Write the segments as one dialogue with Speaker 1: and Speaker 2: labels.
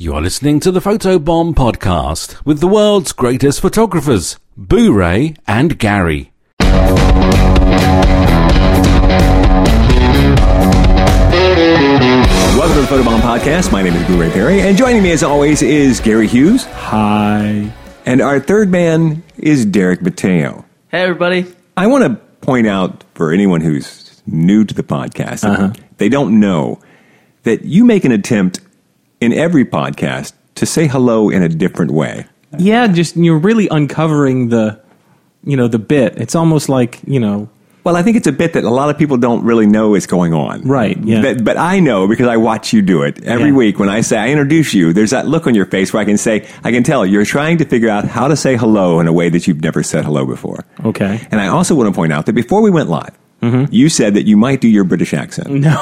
Speaker 1: You are listening to the Photobomb podcast with the world's greatest photographers, Boo Ray and Gary.
Speaker 2: Welcome to the Photobomb Podcast. My name is Blu-ray Perry, and joining me as always is Gary Hughes.
Speaker 3: Hi.
Speaker 2: And our third man is Derek Mateo.
Speaker 4: Hey, everybody.
Speaker 2: I want to point out for anyone who's new to the podcast, uh-huh. they don't know that you make an attempt in every podcast to say hello in a different way.
Speaker 3: Yeah, just you're really uncovering the, you know, the bit. It's almost like you know.
Speaker 2: Well, I think it's a bit that a lot of people don't really know is going on.
Speaker 3: Right. Yeah.
Speaker 2: But, but I know because I watch you do it every
Speaker 3: Yeah.
Speaker 2: week. When I say I introduce you, there's that look on your face where I can say I can tell you're trying to figure out how to say hello in a way that you've never said hello before.
Speaker 3: Okay.
Speaker 2: And I also want to point out that before we went live,
Speaker 3: Mm-hmm.
Speaker 2: you said that you might do your British accent.
Speaker 3: No.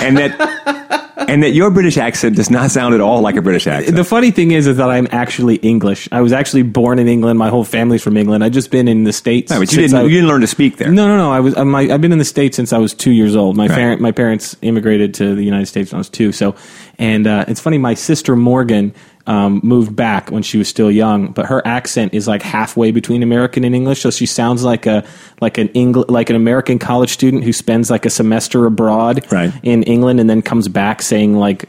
Speaker 2: and that and that your British accent does not sound at all like a British accent.
Speaker 3: the funny thing is, is that I'm actually English. I was actually born in England. My whole family's from England. I've just been in the states.
Speaker 2: No, but you didn't,
Speaker 3: I-
Speaker 2: you didn't learn to speak there.
Speaker 3: No, no, no. I was. I'm, I, I've been in the states since I was two years old. My
Speaker 2: Right.
Speaker 3: parent, my parents immigrated to the United States when I was two. So, and uh, it's funny. My sister Morgan um, moved back when she was still young, but her accent is like halfway between American and English. So she sounds like a like an Engl- like an American college student who spends like a semester abroad
Speaker 2: Right.
Speaker 3: in England and then comes back saying like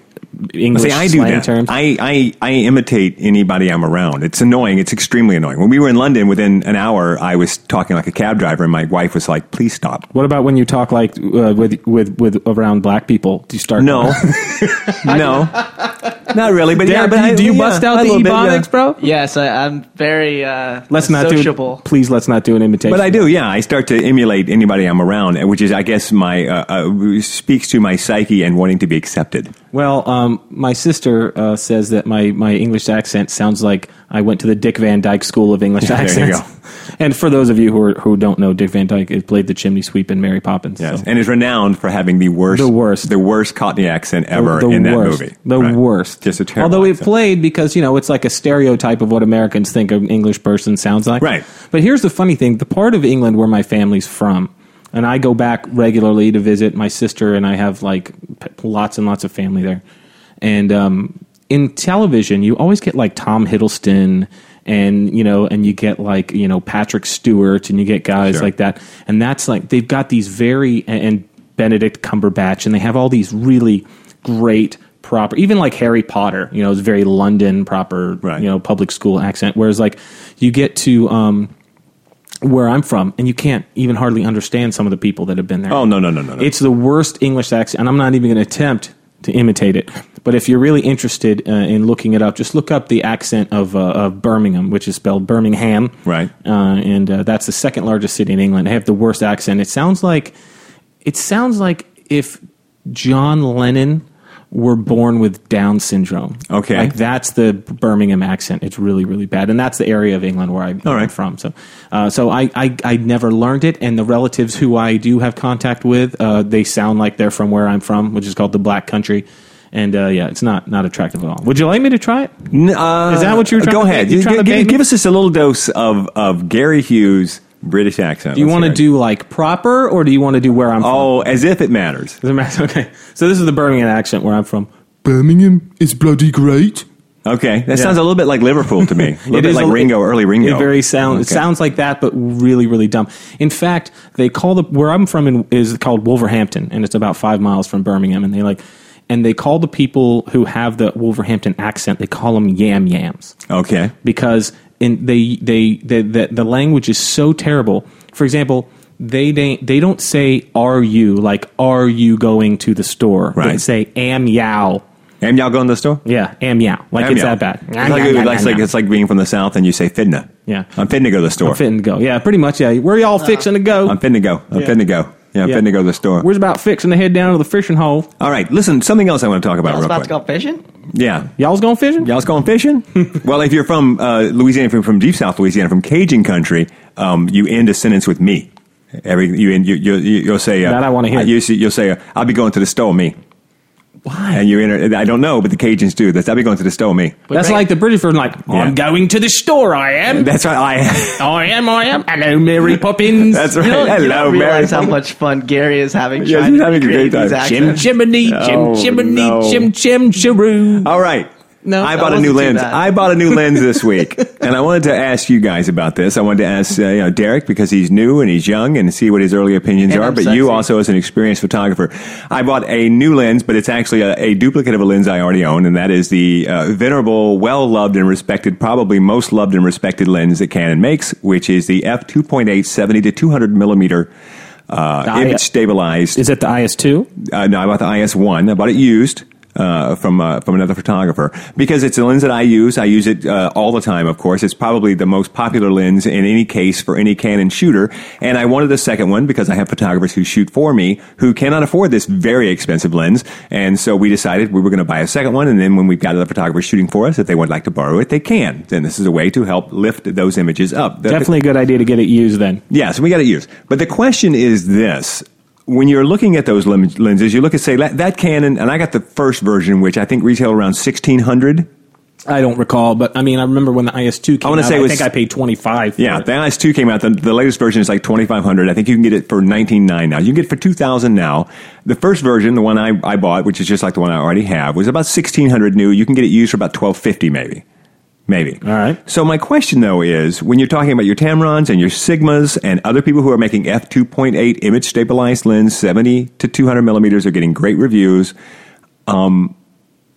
Speaker 3: English
Speaker 2: See, I do
Speaker 3: slang
Speaker 2: that.
Speaker 3: terms.
Speaker 2: I, I, I imitate anybody I'm around. It's annoying. It's extremely annoying. When we were in London, within an hour, I was talking like a cab driver, and my wife was like, "Please stop."
Speaker 3: what about when you talk like uh, with with with around black people? Do you start?
Speaker 2: No, no, not really. But yeah, but
Speaker 3: do you-
Speaker 2: I-
Speaker 3: do you
Speaker 2: yeah,
Speaker 3: bust out the
Speaker 2: little bit, yeah.
Speaker 3: bro?
Speaker 4: Yes, I, I'm very uh,
Speaker 3: Let's not
Speaker 4: sociable.
Speaker 3: do. Please, let's not do an imitation.
Speaker 2: But I do, yeah. I start to emulate anybody I'm around, which is, I guess, my uh, uh, speaks to my psyche and wanting to be accepted.
Speaker 3: Well, um, my sister uh, says that my, my English accent sounds like I went to the Dick Van Dyke School of English
Speaker 2: Yeah,
Speaker 3: accents. And for those of you who are, who don't know, Dick Van Dyke played the chimney sweep in Mary Poppins.
Speaker 2: Yes,
Speaker 3: so-
Speaker 2: and is renowned for having the worst,
Speaker 3: The worst.
Speaker 2: the worst Cockney accent ever
Speaker 3: the
Speaker 2: in that
Speaker 3: worst,
Speaker 2: movie.
Speaker 3: The
Speaker 2: Right.
Speaker 3: worst.
Speaker 2: Just a terrible.
Speaker 3: Although it played because you know it's like a stereotype of what Americans think an English person sounds like.
Speaker 2: Right.
Speaker 3: But here's the funny thing: the part of England where my family's from, and I go back regularly to visit my sister, and I have like p- lots and lots of family there. And um, in television, you always get like Tom Hiddleston. And you know, and you get like you know Patrick Stewart, and you get guys
Speaker 2: Sure.
Speaker 3: like that, and that's like they've got these very and- Benedict Cumberbatch, and they have all these really great proper, even like Harry Potter, you know, it's very London proper,
Speaker 2: Right.
Speaker 3: you know, public school accent. Whereas like you get to um, where I'm from, and you can't even hardly understand some of the people that have been there.
Speaker 2: Oh no no no no no!
Speaker 3: It's the worst English accent, and I'm not even going to attempt to imitate it. But if you're really interested uh, in looking it up, just look up the accent of, uh, of Birmingham, which is spelled Birmingham.
Speaker 2: Right.
Speaker 3: Uh, and uh, that's the second largest city in England. They have the worst accent. It sounds like it sounds like if John Lennon were born with Down syndrome.
Speaker 2: Okay.
Speaker 3: Like that's the Birmingham accent. It's really, really bad. And that's the area of England where I,
Speaker 2: All right.
Speaker 3: I'm from. So, uh, so I, I, I never learned it. And the relatives who I do have contact with, uh, they sound like they're from where I'm from, which is called the Black Country. And uh, yeah, it's not not attractive at all. Would you like me to try it?
Speaker 2: Uh,
Speaker 3: Is that what you were trying
Speaker 2: Go
Speaker 3: to
Speaker 2: ahead.
Speaker 3: you
Speaker 2: You-
Speaker 3: trying to
Speaker 2: give,
Speaker 3: bait me?
Speaker 2: give us just a little dose of, of Gary Hughes British accent.
Speaker 3: Do you
Speaker 2: Let's
Speaker 3: want to
Speaker 2: hear it.
Speaker 3: do like proper, or do you want to do where I'm from?
Speaker 2: Oh, as if it matters.
Speaker 3: Does it matter? Okay. So this is the Birmingham accent where I'm from.
Speaker 5: Birmingham is bloody great.
Speaker 2: Okay, that
Speaker 3: Yeah.
Speaker 2: sounds a little bit like Liverpool to me. A little
Speaker 3: It
Speaker 2: bit
Speaker 3: is
Speaker 2: like
Speaker 3: a-
Speaker 2: Ringo, early Ringo.
Speaker 3: It very sound. It
Speaker 2: Okay.
Speaker 3: sounds like that, but really, really dumb. In fact, they call the where I'm from in, is called Wolverhampton, and it's about five miles from Birmingham. And they like, and they call the people who have the Wolverhampton accent. They call them yam yams
Speaker 2: Okay.
Speaker 3: because in they they the the, the language is so terrible. For example. They, they they don't say "Are you?" like "Are you going to the store?" They
Speaker 2: Right.
Speaker 3: say "Am yow."
Speaker 2: Am y'all going to the store?
Speaker 3: Yeah, am yow. Like
Speaker 2: Am
Speaker 3: it's
Speaker 2: y'all?
Speaker 3: that bad.
Speaker 2: It's like, it's, like, it's like being from the South and you say fidna.
Speaker 3: Yeah.
Speaker 2: I'm finna go to the store.
Speaker 3: I'm fitting to go. Yeah, pretty much. Yeah, where y'all fixing to go?
Speaker 2: I'm finna go. I'm
Speaker 3: Yeah.
Speaker 2: finna go. Yeah, I'm
Speaker 3: Yeah.
Speaker 2: finna go to the store.
Speaker 3: Where's about fixing to head down to the fishing hole?
Speaker 2: All right, listen, something else I want to talk about
Speaker 4: I was
Speaker 2: real
Speaker 4: about
Speaker 2: quick.
Speaker 4: to go fishing.
Speaker 2: Yeah.
Speaker 3: Y'all's going fishing?
Speaker 2: Y'all's going fishing? well, if you're from uh, Louisiana, if you're from deep South Louisiana, from Cajun country, um, you end a sentence with me. Every you end, you, you, you you'll say uh,
Speaker 3: That I wanna hear.
Speaker 2: You, see- you'll say uh, I'll be going to the store, me.
Speaker 3: Why?
Speaker 2: And you're in. I don't know, but the Cajuns do. That's I'll be going to the store, me.
Speaker 3: That's like the British version, like,
Speaker 2: Yeah.
Speaker 3: I'm going to the store, I am.
Speaker 2: That's right. I. Am.
Speaker 3: I am, I am. Hello, Mary Poppins.
Speaker 2: That's right.
Speaker 4: You don't, you
Speaker 2: Hello,
Speaker 4: don't realize
Speaker 2: Mary.
Speaker 4: how much fun Gary is having
Speaker 2: Yes,
Speaker 4: trying
Speaker 2: he's
Speaker 4: to
Speaker 2: having a great time.
Speaker 3: Chim
Speaker 4: accents.
Speaker 3: chimney, chim
Speaker 2: Oh,
Speaker 3: chimney,
Speaker 2: no.
Speaker 3: chim chim chiroo.
Speaker 2: All right.
Speaker 4: No,
Speaker 2: I bought a new lens. I bought a new lens this week, and I wanted to ask you guys about this. I wanted to ask uh, you know, Derek because he's new and he's young, and see what his early opinions
Speaker 4: And
Speaker 2: are.
Speaker 4: I'm
Speaker 2: But you also, as an experienced photographer, I bought a new lens, but it's actually a, a duplicate of a lens I already own, and that is the uh, venerable, well loved and respected, probably most loved and respected lens that Canon makes, which is the f 2.8 70 to 200 millimeter. Uh, image
Speaker 3: I-
Speaker 2: stabilized
Speaker 3: Is it the IS2?
Speaker 2: uh, no, I bought the IS1. I bought it used uh, from uh, from another photographer because it's a lens that I use. I use it uh, all the time. Of course, it's probably the most popular lens in any case for any Canon shooter. And I wanted a second one because I have photographers who shoot for me who cannot afford this very expensive lens. And so we decided we were going to buy a second one. And then when we've got other photographers shooting for us, if they would like to borrow it, they can. Then this is a way to help lift those images up. The-
Speaker 3: Definitely a good idea to get it used then.
Speaker 2: Yes, we got it used. But the question is this. When you're looking at those lenses, you look at, say, that, that Canon, and I got the first version, which I think retail around 1600
Speaker 3: I don't recall, but I mean, I remember when the IS2 came
Speaker 2: wanna
Speaker 3: out.
Speaker 2: say
Speaker 3: I
Speaker 2: was-
Speaker 3: think I paid 25
Speaker 2: Yeah,
Speaker 3: it.
Speaker 2: the IS2 came out. The, the latest version is like 2500 I think you can get it for 199 now. You can get it for 2000 now. The first version, the one I, I bought, which is just like the one I already have, was about 1600 new. You can get it used for about 1250 maybe. Maybe.
Speaker 3: All right.
Speaker 2: So my question though is, when you're talking about your Tamrons and your Sigmas and other people who are making f2.8 image stabilized lens, 70 to 200 millimeters, are getting great reviews. Um,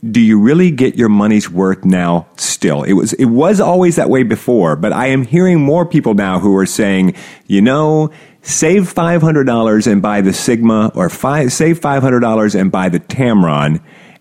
Speaker 2: do you really get your money's worth now? Still, it was it was always that way before, but I am hearing more people now who are saying, you know, save five hundred dollars and buy the Sigma, or five, save five hundred dollars and buy the Tamron.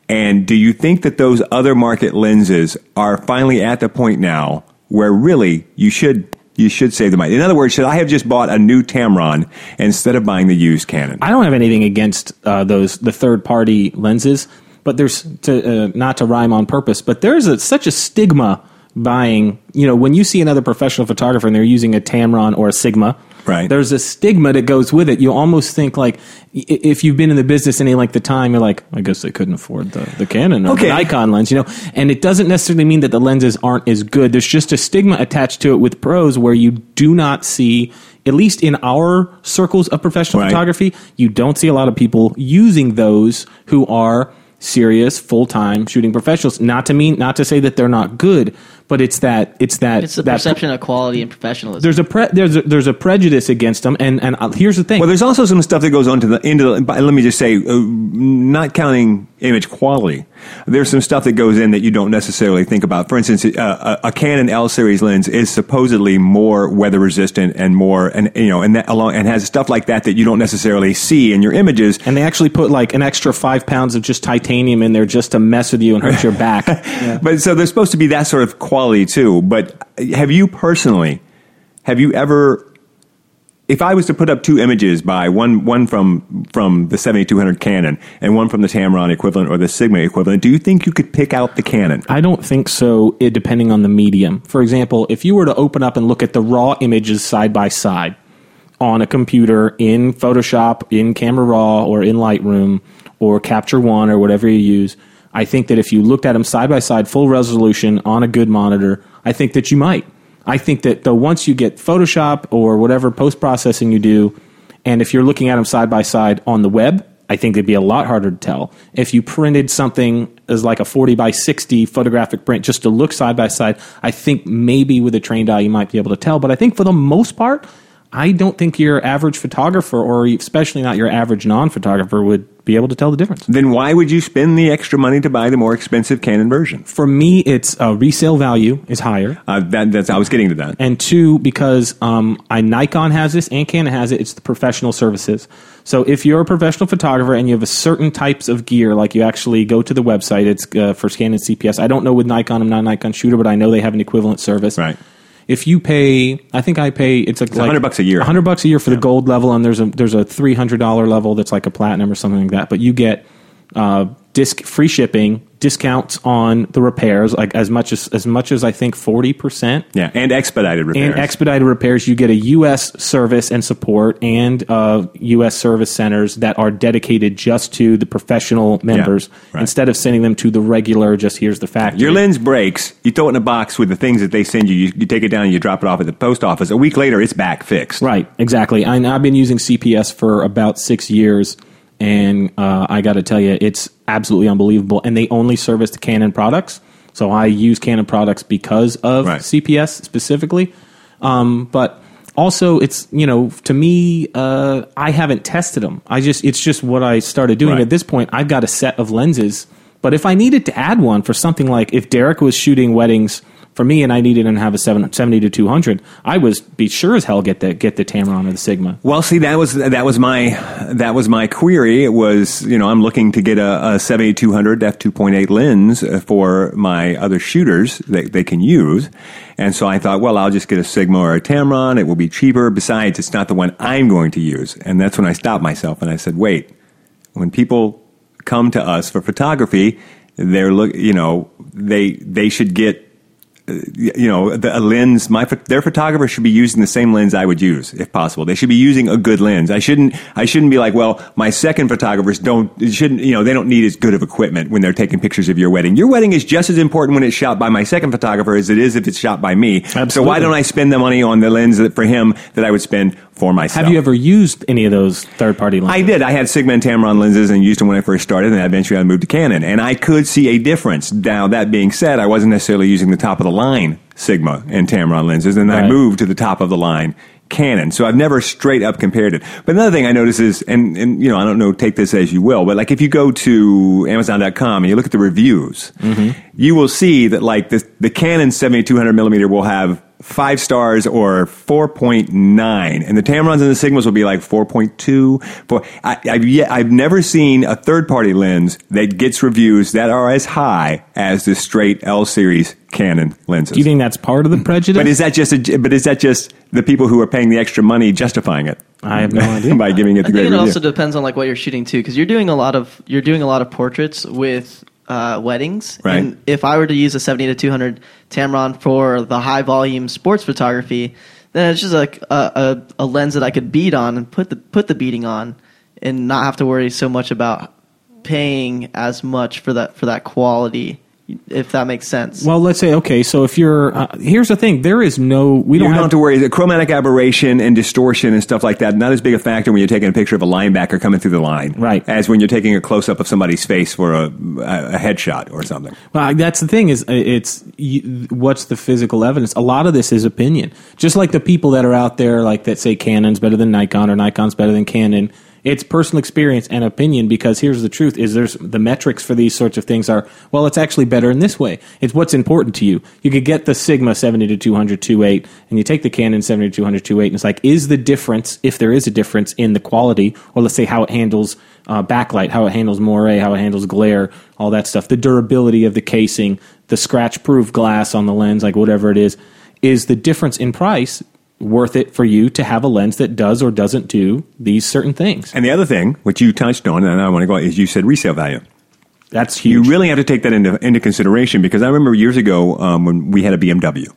Speaker 2: And do you think that those other market lenses are finally at the point now where really you should you should save the money? In other words, should I have just bought a new Tamron instead of buying the used Canon?
Speaker 3: I don't have anything against uh, those the third party lenses, but there's to uh, not to rhyme on purpose, but there's a, such a stigma buying. You know, when you see another professional photographer and they're using a Tamron or a Sigma,
Speaker 2: Right.
Speaker 3: There's a stigma that goes with it. You almost think like if you've been in the business any length of time, you're like, I guess they couldn't afford the, the Canon or
Speaker 2: Okay.
Speaker 3: the Nikon lens, you know. And it doesn't necessarily mean that the lenses aren't as good. There's just a stigma attached to it with pros where you do not see. At least in our circles of professional
Speaker 2: Right.
Speaker 3: photography, you don't see a lot of people using those who are serious full-time shooting professionals not to mean not to say that they're not good but it's that it's that
Speaker 4: It's the
Speaker 3: that
Speaker 4: perception of quality and professionalism.
Speaker 3: there's a pre- there's a, there's a prejudice against them and and uh, here's the thing
Speaker 2: Well, there's also some stuff that goes on to the into the. but Let me just say, uh, not counting image quality, there's some stuff that goes in that you don't necessarily think about. For instance, uh, a, a Canon L series lens is supposedly more weather resistant and more, and you know, and that along and has stuff like that that you don't necessarily see in your images.
Speaker 3: and they actually put like an extra five pounds of just titanium in there just to mess with you and hurt your back
Speaker 2: But so there's supposed to be that sort of quality too. But have you personally, have you ever, if I was to put up two images by one one from from the 7200 Canon and one from the Tamron equivalent or the Sigma equivalent, do you think you could pick out the Canon?
Speaker 3: I don't think so, it, depending on the medium. For example, if you were to open up and look at the raw images side by side on a computer in Photoshop, in Camera Raw, or in Lightroom, or Capture One, or whatever you use, I think that if you looked at them side by side, full resolution on a good monitor, I think that you might. I think that though once you get Photoshop or whatever post processing you do, and if you're looking at them side by side on the web, I think it'd be a lot harder to tell. If you printed something as like a 40 by 60 photographic print just to look side by side, I think maybe with a trained eye you might be able to tell. But I think for the most part, I don't think your average photographer, or especially not your average non photographer, would be able to tell the difference.
Speaker 2: Then why would you spend the extra money to buy the more expensive Canon version?
Speaker 3: For me, it's uh, resale value is higher.
Speaker 2: Uh, that, that's I was getting to that.
Speaker 3: and two because um, I Nikon has this and Canon has it. It's the professional services. So if you're a professional photographer and you have a certain types of gear, like you actually go to the website, it's uh, for Canon CPS. I don't know with Nikon. I'm not a Nikon shooter, but I know they have an equivalent service.
Speaker 2: Right.
Speaker 3: If you pay, I think I pay. It's like,
Speaker 2: 100 bucks a year.
Speaker 3: hundred bucks a year for the gold level, and there's a there's a three hundred dollar level that's like a platinum or something like that. But you get uh, disc free shipping, discounts on the repairs, like as much as as much as I think forty percent
Speaker 2: Yeah, and expedited repairs.
Speaker 3: and expedited repairs. You get a U.S. service and support, and uh, U.S. service centers that are dedicated just to the professional members
Speaker 2: right.
Speaker 3: instead of sending them to the regular. Just here's the factory.
Speaker 2: Your lens breaks. You throw it in a box with the things that they send you. You, you take it down and you drop it off at the post office. A week later, it's back fixed.
Speaker 3: Right, exactly. I, I've been using CPS for about six years, and uh, I got to tell you, it's absolutely unbelievable. And they only service the Canon products. So I use Canon products because of
Speaker 2: Right.
Speaker 3: CPS specifically. Um, but also, it's you know, to me, uh, I haven't tested them. I just it's just what I started doing.
Speaker 2: Right.
Speaker 3: At this point, I've got a set of lenses. But if I needed to add one for something like if Derek was shooting weddings for me and I needed to have a 7, 70 to 200, I was be sure as hell get the get the Tamron or the Sigma.
Speaker 2: Well, see, that was that was my that was my query. It was you know I'm looking to get a, a 7200 f 2.8 lens uh, for my other shooters that they can use, and so I thought, well, I'll just get a Sigma or a Tamron. It will be cheaper. Besides, it's not the one I'm going to use, and that's when I stopped myself and I said, wait, when people come to us for photography, they're look you know they they should get you know, the, a lens. My their photographer should be using the same lens I would use, if possible. They should be using a good lens. I shouldn't. I shouldn't be like, well, my second photographers don't shouldn't. You know, they don't need as good of equipment when they're taking pictures of your wedding. Your wedding is just as important when it's shot by my second photographer as it is if it's shot by me. So why don't I spend the money on the lens that, for him that I would spend for myself?
Speaker 3: Have you ever used any of those third party lenses?
Speaker 2: I did. I had Sigma and Tamron lenses and used them when I first started, and eventually I moved to Canon. And I could see a difference. Now, that being said, I wasn't necessarily using the top of the line Sigma and Tamron lenses, and I moved to the top of the line Canon. So I've never straight up compared it. But another thing I notice is, and, and you know, I don't know, take this as you will, but like if you go to Amazon.com and you look at the reviews, mm-hmm. you will see that like the, the Canon 7200 millimeter will have five stars or 4.9 and the Tamrons and the Sigmas will be like 4.2 four, I, I've, yet, I've never seen a third party lens that gets reviews that are as high as the straight L series Canon lenses.
Speaker 3: Do you think that's part of the prejudice?
Speaker 2: but is that just a, but is that just the people who are paying the extra money justifying it?
Speaker 3: I have no idea.
Speaker 2: by giving it the
Speaker 4: I think it
Speaker 2: review.
Speaker 4: also depends on like what you're shooting too, because you're doing a lot of you're doing a lot of portraits with uh, weddings.
Speaker 2: Right.
Speaker 4: And if I were to use a 70 to 200 Tamron for the high volume sports photography, then it's just like a, a, a lens that I could bead on and put the put the beading on, and not have to worry so much about paying as much for that for that quality, if that makes sense.
Speaker 3: well, let's say okay. So if you're uh, here's the thing, there is no we don't
Speaker 2: don't
Speaker 3: have,
Speaker 2: have to worry. The chromatic aberration and distortion and stuff like that, not as big a factor when you're taking a picture of a linebacker coming through the line.
Speaker 3: Right.
Speaker 2: As when you're taking a close up of somebody's face for a, a, a headshot or something.
Speaker 3: Well, that's the thing is uh, it's you, what's the physical evidence? A lot of this is opinion. Just like the people that are out there, like that say Canon's better than Nikon or Nikon's better than Canon. It's personal experience and opinion because here's the truth: is there's the metrics for these sorts of things are well, it's actually better in this way. It's what's important to you. You could get the Sigma seventy to 200 2.8, and you take the Canon seventy to 200 2.8, and it's like, is the difference, if there is a difference in the quality, or let's say how it handles uh, backlight, how it handles moire, how it handles glare, all that stuff, the durability of the casing, the scratch proof glass on the lens, like whatever it is, is the difference in price worth it for you to have a lens that does or doesn't do these certain things?
Speaker 2: And the other thing, which you touched on, and I want to go, is you said resale value.
Speaker 3: That's
Speaker 2: You really have to take that into, into consideration because I remember years ago um, when we had a BMW,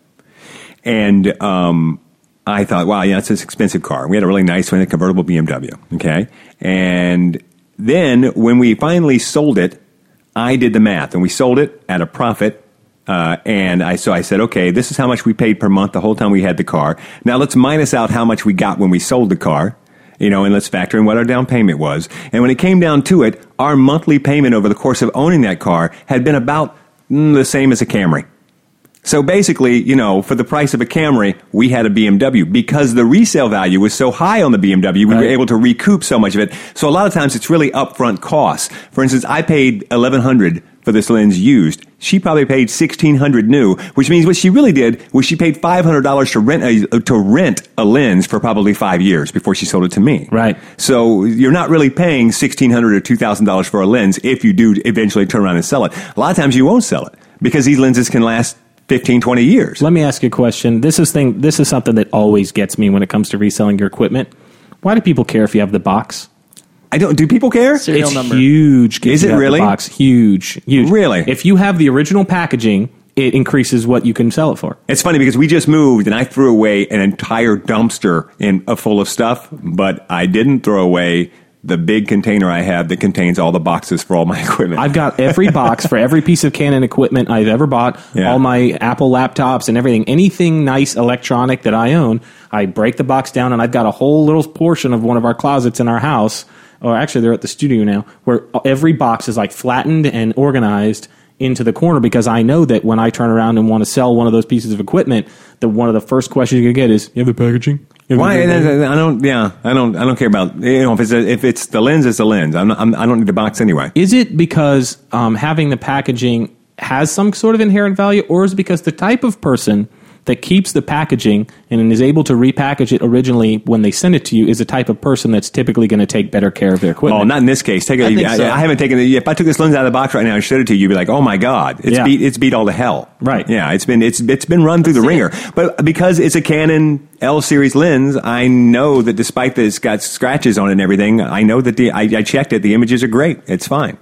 Speaker 2: and um, I thought, wow, yeah, it's this expensive car. We had a really nice one, a convertible BMW. Okay, and then when we finally sold it, I did the math, and we sold it at a profit. Uh, and I so I said, okay, this is how much we paid per month the whole time we had the car. Now let's minus out how much we got when we sold the car, you know, and let's factor in what our down payment was. And when it came down to it, our monthly payment over the course of owning that car had been about mm, the same as a Camry. So basically, you know, for the price of a Camry, we had a BMW because the resale value was so high on the BMW, we were able to recoup so much of it. So a lot of times it's really upfront costs. For instance, I paid 1100 for this lens used. She probably paid 1600 new, which means what she really did was she paid $500 to rent a, to rent a lens for probably 5 years before she sold it to me.
Speaker 3: Right.
Speaker 2: So you're not really paying $1600 or $2000 for a lens if you do eventually turn around and sell it. A lot of times you won't sell it because these lenses can last 15, 20 years.
Speaker 3: Let me ask you a question. This is thing. This is something that always gets me when it comes to reselling your equipment. Why do people care if you have the box?
Speaker 2: I don't. Do people care?
Speaker 4: Serial
Speaker 3: it's
Speaker 4: number.
Speaker 3: huge.
Speaker 2: Is it really?
Speaker 3: box huge? Huge.
Speaker 2: Really?
Speaker 3: If you have the original packaging, it increases what you can sell it for.
Speaker 2: It's funny because we just moved and I threw away an entire dumpster in uh, full of stuff, but I didn't throw away the big container I have that contains all the boxes for all my equipment.
Speaker 3: I've got every box for every piece of Canon equipment I've ever bought,
Speaker 2: Yeah.
Speaker 3: all my Apple laptops and everything, anything nice electronic that I own. I break the box down, and I've got a whole little portion of one of our closets in our house, or actually they're at the studio now, where every box is like flattened and organized into the corner because I know that when I turn around and want to sell one of those pieces of equipment, that one of the first questions you're gonna get is, "You have the packaging?" Have
Speaker 2: Why?
Speaker 3: packaging?"
Speaker 2: I don't. Yeah, I don't. I don't care about you know if it's a, if it's the lens, it's the lens. I'm, not, I'm I don't need the box anyway.
Speaker 3: Is it because um, having the packaging has some sort of inherent value, or is it because the type of person that keeps the packaging and is able to repackage it originally when they send it to you is a type of person that's typically going to take better care of their equipment?
Speaker 2: Oh, not in this case. Take it.
Speaker 4: I
Speaker 2: I,
Speaker 4: so.
Speaker 2: I haven't taken it. If I took this lens out of the box right now and showed it to you, you'd be like, "Oh my god, it's
Speaker 3: Yeah.
Speaker 2: beat. It's beat all to hell."
Speaker 3: Right.
Speaker 2: Yeah. It's been it's it's been run through the
Speaker 4: see
Speaker 2: ringer. But because it's a Canon L series lens, I know that despite that it's got scratches on it and everything, I know that the I, I checked it. The images are great. It's fine.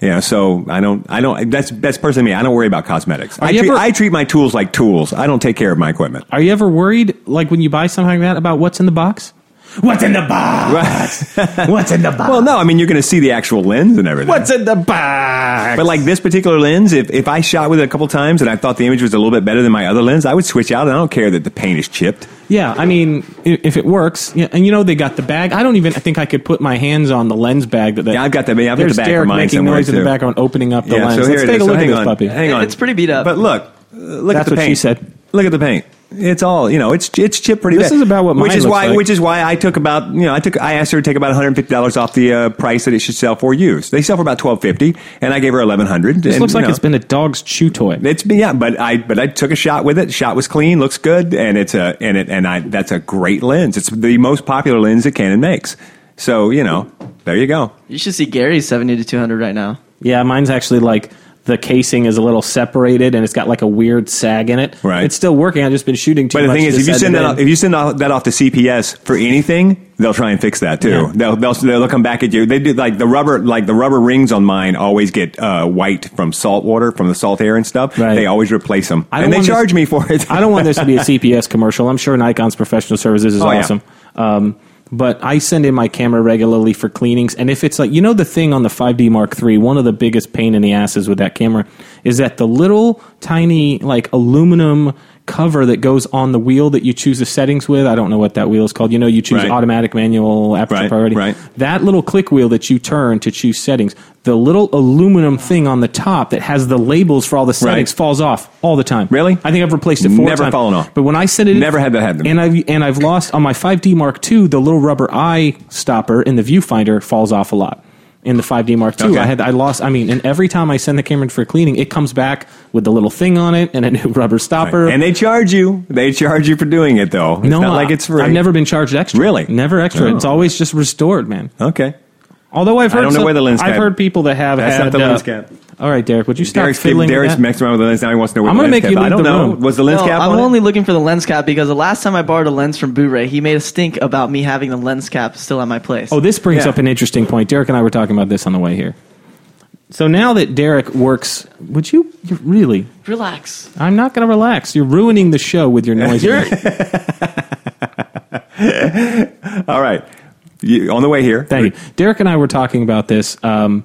Speaker 2: Yeah, so I don't, I don't. That's that's personally me. I don't worry about cosmetics. I
Speaker 3: you
Speaker 2: treat,
Speaker 3: ever-
Speaker 2: I treat my tools like tools. I don't take care of my equipment.
Speaker 3: Are you ever worried, like when you buy something like that, about what's in the box? What's in the box? what's in the box?
Speaker 2: Well, no, I mean you're going to see the actual lens and everything.
Speaker 3: What's in the box?
Speaker 2: But like this particular lens, if, if I shot with it a couple times and I thought the image was a little bit better than my other lens, I would switch out. And I don't care that the paint is chipped.
Speaker 3: Yeah, I mean, if it works, yeah, and you know they got the bag. I don't even. I think I could put my hands on the lens bag. That, that
Speaker 2: Yeah, I've got the- yeah, I've got the bag
Speaker 3: Derek making
Speaker 2: somewhere,
Speaker 3: noise in the background, opening up the
Speaker 2: yeah,
Speaker 3: lens.
Speaker 2: so here
Speaker 3: Let's take a
Speaker 2: So
Speaker 3: look at
Speaker 2: hang
Speaker 3: this
Speaker 2: on,
Speaker 3: puppy.
Speaker 2: hang on.
Speaker 4: It's pretty beat up.
Speaker 2: But look, look
Speaker 3: That's
Speaker 2: at the
Speaker 3: what
Speaker 2: paint.
Speaker 3: she said.
Speaker 2: Look at the paint. It's all you know. It's it's chipped pretty.
Speaker 3: This
Speaker 2: bad.
Speaker 3: is about what
Speaker 2: which
Speaker 3: mine
Speaker 2: is
Speaker 3: looks
Speaker 2: why
Speaker 3: like.
Speaker 2: which is why I took about you know I took I asked her to take about 150 dollars off the uh, price that it should sell for used. They sell for about 1250, and I gave her 1100.
Speaker 3: This looks like it's been a dog's chew toy.
Speaker 2: It's yeah, but I but I took a shot with it. Shot was clean, looks good, and it's a and it and I that's a great lens. It's the most popular lens that Canon makes. So you know, there you go.
Speaker 4: You should see Gary's 70 to 200 right now.
Speaker 3: Yeah, mine's actually like the casing is a little separated and it's got like a weird sag in it.
Speaker 2: Right.
Speaker 3: It's still working. I've just been shooting too
Speaker 2: But the thing is, if you send that off, if you send that off to CPS for anything, they'll try and fix that too.
Speaker 3: Yeah.
Speaker 2: They'll, they'll they'll come back at you. They do like the rubber like the rubber rings on mine always get uh, white from salt water from the salt air and stuff.
Speaker 3: Right.
Speaker 2: They always replace them,
Speaker 3: I
Speaker 2: and they
Speaker 3: want this-
Speaker 2: charge me for it.
Speaker 3: I don't want this to be a CPS commercial. I'm sure Nikon's professional services is
Speaker 2: Oh, yeah.
Speaker 3: awesome. Um, but I send in my camera regularly for cleanings, and if it's like you know the thing on the 5D Mark III, one of the biggest pain in the asses with that camera is that the little tiny like aluminum cover that goes on the wheel that you choose the settings with. I don't know what that wheel is called. You know, you choose
Speaker 2: Right.
Speaker 3: automatic, manual, aperture
Speaker 2: Right,
Speaker 3: priority.
Speaker 2: right.
Speaker 3: That little click wheel that you turn to choose settings, the little aluminum thing on the top that has the labels for all the settings
Speaker 2: Right.
Speaker 3: falls off all the time.
Speaker 2: Really?
Speaker 3: I think I've replaced it four
Speaker 2: Never
Speaker 3: times.
Speaker 2: fallen off.
Speaker 3: But when I set it, in-
Speaker 2: Never had that happen.
Speaker 3: And I've and I've lost on my 5D Mark II. The little rubber eye stopper in the viewfinder falls off a lot. In the 5D Mark II,
Speaker 2: Okay.
Speaker 3: I had I lost. I mean, and every time I send the camera in for cleaning, it comes back with the little thing on it and a new rubber stopper.
Speaker 2: and they charge you. They charge you for doing it though. It's
Speaker 3: no,
Speaker 2: not uh, like it's free.
Speaker 3: I've never been charged extra.
Speaker 2: Really?
Speaker 3: never extra.
Speaker 2: Oh.
Speaker 3: It's always just restored, man.
Speaker 2: Okay.
Speaker 3: Although I've heard,
Speaker 2: I
Speaker 3: heard
Speaker 2: don't know
Speaker 3: some-
Speaker 2: where the lens
Speaker 3: I've
Speaker 2: cap-
Speaker 3: heard people that have
Speaker 2: That's
Speaker 3: had
Speaker 2: not the
Speaker 3: uh,
Speaker 2: lens cap.
Speaker 3: All right, Derek, would you stop
Speaker 2: Derek's,
Speaker 3: fiddling
Speaker 2: Derek's
Speaker 3: with that?
Speaker 2: messing around with the lens. Now he wants to know where
Speaker 3: I'm
Speaker 2: the
Speaker 3: gonna
Speaker 2: lens
Speaker 3: make
Speaker 2: cap.
Speaker 3: you
Speaker 2: I don't
Speaker 3: the
Speaker 2: know.
Speaker 3: room.
Speaker 2: Was the lens
Speaker 4: No,
Speaker 2: cap
Speaker 4: I'm
Speaker 2: on it?
Speaker 4: only looking for the lens cap because the last time I borrowed a lens from Boo-ray, he made a stink about me having the lens cap still at my place.
Speaker 3: Oh, this brings
Speaker 2: Yeah.
Speaker 3: up an interesting point. Derek and I were talking about this on the way here. So now that Derek works, would you you really?
Speaker 4: relax.
Speaker 3: I'm not going to relax. You're ruining the show with your noise.
Speaker 2: All right. On the way here.
Speaker 3: Thank you. Derek and I were talking about this. Um,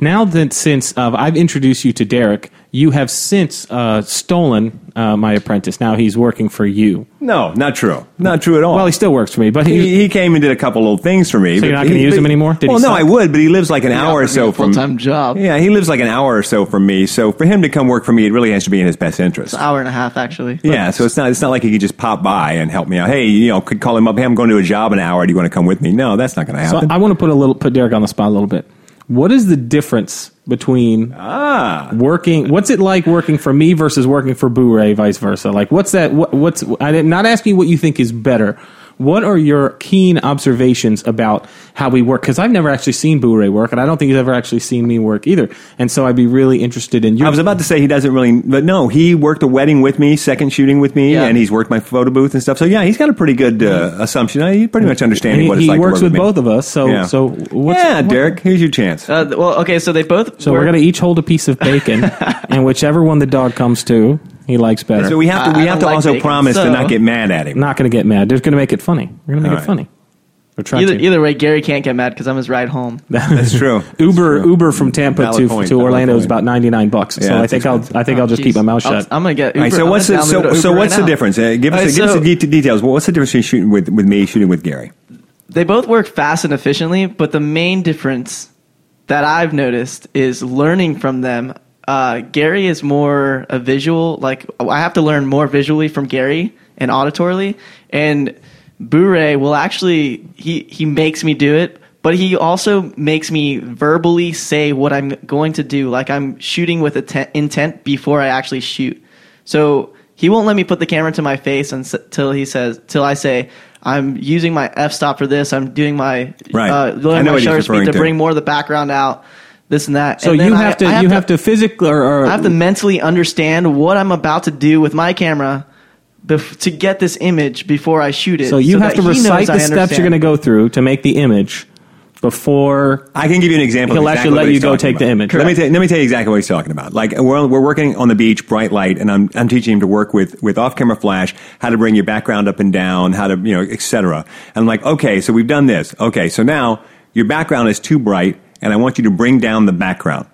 Speaker 3: now that since uh, I've introduced you to Derek, you have since uh, stolen uh, my apprentice. Now he's working for you.
Speaker 2: No, not true. Not true at all.
Speaker 3: Well, he still works for me, but he,
Speaker 2: he, he came and did a couple little things for me.
Speaker 3: So
Speaker 2: but
Speaker 3: you're not gonna use
Speaker 2: but-
Speaker 3: him anymore? Did
Speaker 2: well, no. I would, but he lives like an hour or so
Speaker 4: a
Speaker 2: from
Speaker 4: full-time job.
Speaker 2: Yeah, he lives like an hour or so from me. So for him to come work for me, it really has to be in his best interest.
Speaker 4: An hour and a half, actually.
Speaker 2: Yeah, so it's not it's not like he could just pop by and help me out. Hey, you know, could call him up. Hey, I'm going to a job in an hour. Do you want to come with me? No, that's not going to happen.
Speaker 3: so
Speaker 2: happen.
Speaker 3: I want to put a little put Derek on the spot a little bit. What is the difference between
Speaker 2: ah,
Speaker 3: working what's it like working for me versus working for Boo-ray vice versa? Like what's that what, what's i'm not asking what you think is better what are your keen observations about how we work because i've never actually seen Boo-ray work and i don't think he's ever actually seen me work either and so i'd be really interested in your
Speaker 2: I was about to say he doesn't really, but no, he worked a wedding with me, second shooting with me,
Speaker 4: Yeah.
Speaker 2: and he's worked my photo booth and stuff. So yeah, he's got a pretty good uh, assumption. He pretty much
Speaker 3: and
Speaker 2: understanding
Speaker 3: he,
Speaker 2: what it's
Speaker 3: he
Speaker 2: like.
Speaker 3: works
Speaker 2: to work
Speaker 3: with
Speaker 2: me.
Speaker 3: both of us so
Speaker 2: Yeah.
Speaker 3: so what's,
Speaker 2: yeah,
Speaker 3: what-
Speaker 2: Derek, here's your chance.
Speaker 4: Uh, well, okay, so they both.
Speaker 3: so we're going to each hold a piece of bacon and whichever one the dog comes to he likes better
Speaker 2: so we have to
Speaker 4: I-
Speaker 2: we
Speaker 4: I
Speaker 2: have
Speaker 4: don't
Speaker 2: to
Speaker 4: like
Speaker 2: also
Speaker 4: bacon,
Speaker 2: promise to
Speaker 4: so-
Speaker 2: not get mad at him.
Speaker 3: not going to get mad They're just going to make it funny we're going to make
Speaker 2: All
Speaker 3: it
Speaker 2: right.
Speaker 3: funny or try
Speaker 4: Either,
Speaker 3: to.
Speaker 4: either way, Gary can't get mad because I'm his ride home.
Speaker 2: That's true.
Speaker 3: Uber
Speaker 2: That's true.
Speaker 3: Uber from Tampa
Speaker 2: Valid
Speaker 3: to,
Speaker 2: point,
Speaker 3: to
Speaker 2: valid
Speaker 3: Orlando is
Speaker 2: point.
Speaker 3: about ninety nine bucks.
Speaker 2: Yeah,
Speaker 3: so I
Speaker 2: that's
Speaker 3: think I'll I think
Speaker 4: Oh,
Speaker 3: I'll just
Speaker 4: jeez.
Speaker 3: keep my mouth shut.
Speaker 4: I'm gonna get. Uber.
Speaker 2: All right, so
Speaker 4: I'm
Speaker 2: what's
Speaker 4: gonna
Speaker 2: the,
Speaker 4: download
Speaker 2: so,
Speaker 4: Uber
Speaker 2: so what's
Speaker 4: right
Speaker 2: the
Speaker 4: now.
Speaker 2: difference? Uh, give us
Speaker 4: All right,
Speaker 2: give us
Speaker 4: so-
Speaker 2: the de- details. What's the difference between shooting with, with me shooting with Gary?
Speaker 4: They both work fast and efficiently, but the main difference that I've noticed is learning from them uh, Gary is more a visual. Like I have to learn more visually from Gary and auditorily, and Bure will actually he he makes me do it, but he also makes me verbally say what I'm going to do. Like I'm shooting with intent before I actually shoot. So he won't let me put the camera to my face until he says till I say. I'm using my f stop for this. I'm doing my
Speaker 2: Right.
Speaker 4: uh,
Speaker 2: I know
Speaker 4: my shutter speed to
Speaker 2: to.
Speaker 4: bring more of the background out. This and that.
Speaker 3: So
Speaker 4: And then
Speaker 3: you
Speaker 4: I-
Speaker 3: have to
Speaker 4: I
Speaker 3: you have to physically or, or
Speaker 4: I have to mentally understand what I'm about to do with my camera bef- to get this image before I shoot it.
Speaker 3: so you have to
Speaker 4: he
Speaker 3: recite the steps you're going to go through to make the image before
Speaker 2: I can give you an example.
Speaker 3: He'll
Speaker 2: exactly
Speaker 3: actually let you go
Speaker 2: talking
Speaker 3: take the
Speaker 2: about.
Speaker 3: image.
Speaker 2: Let me, tell, let me tell you exactly what he's talking about. Like we're, we're working on the beach, bright light, and I'm, I'm teaching him to work with, with off camera flash, how to bring your background up and down, how to, you know, etc. And I'm like, okay, so we've done this. Okay, so now your background is too bright, and I want you to bring down the background.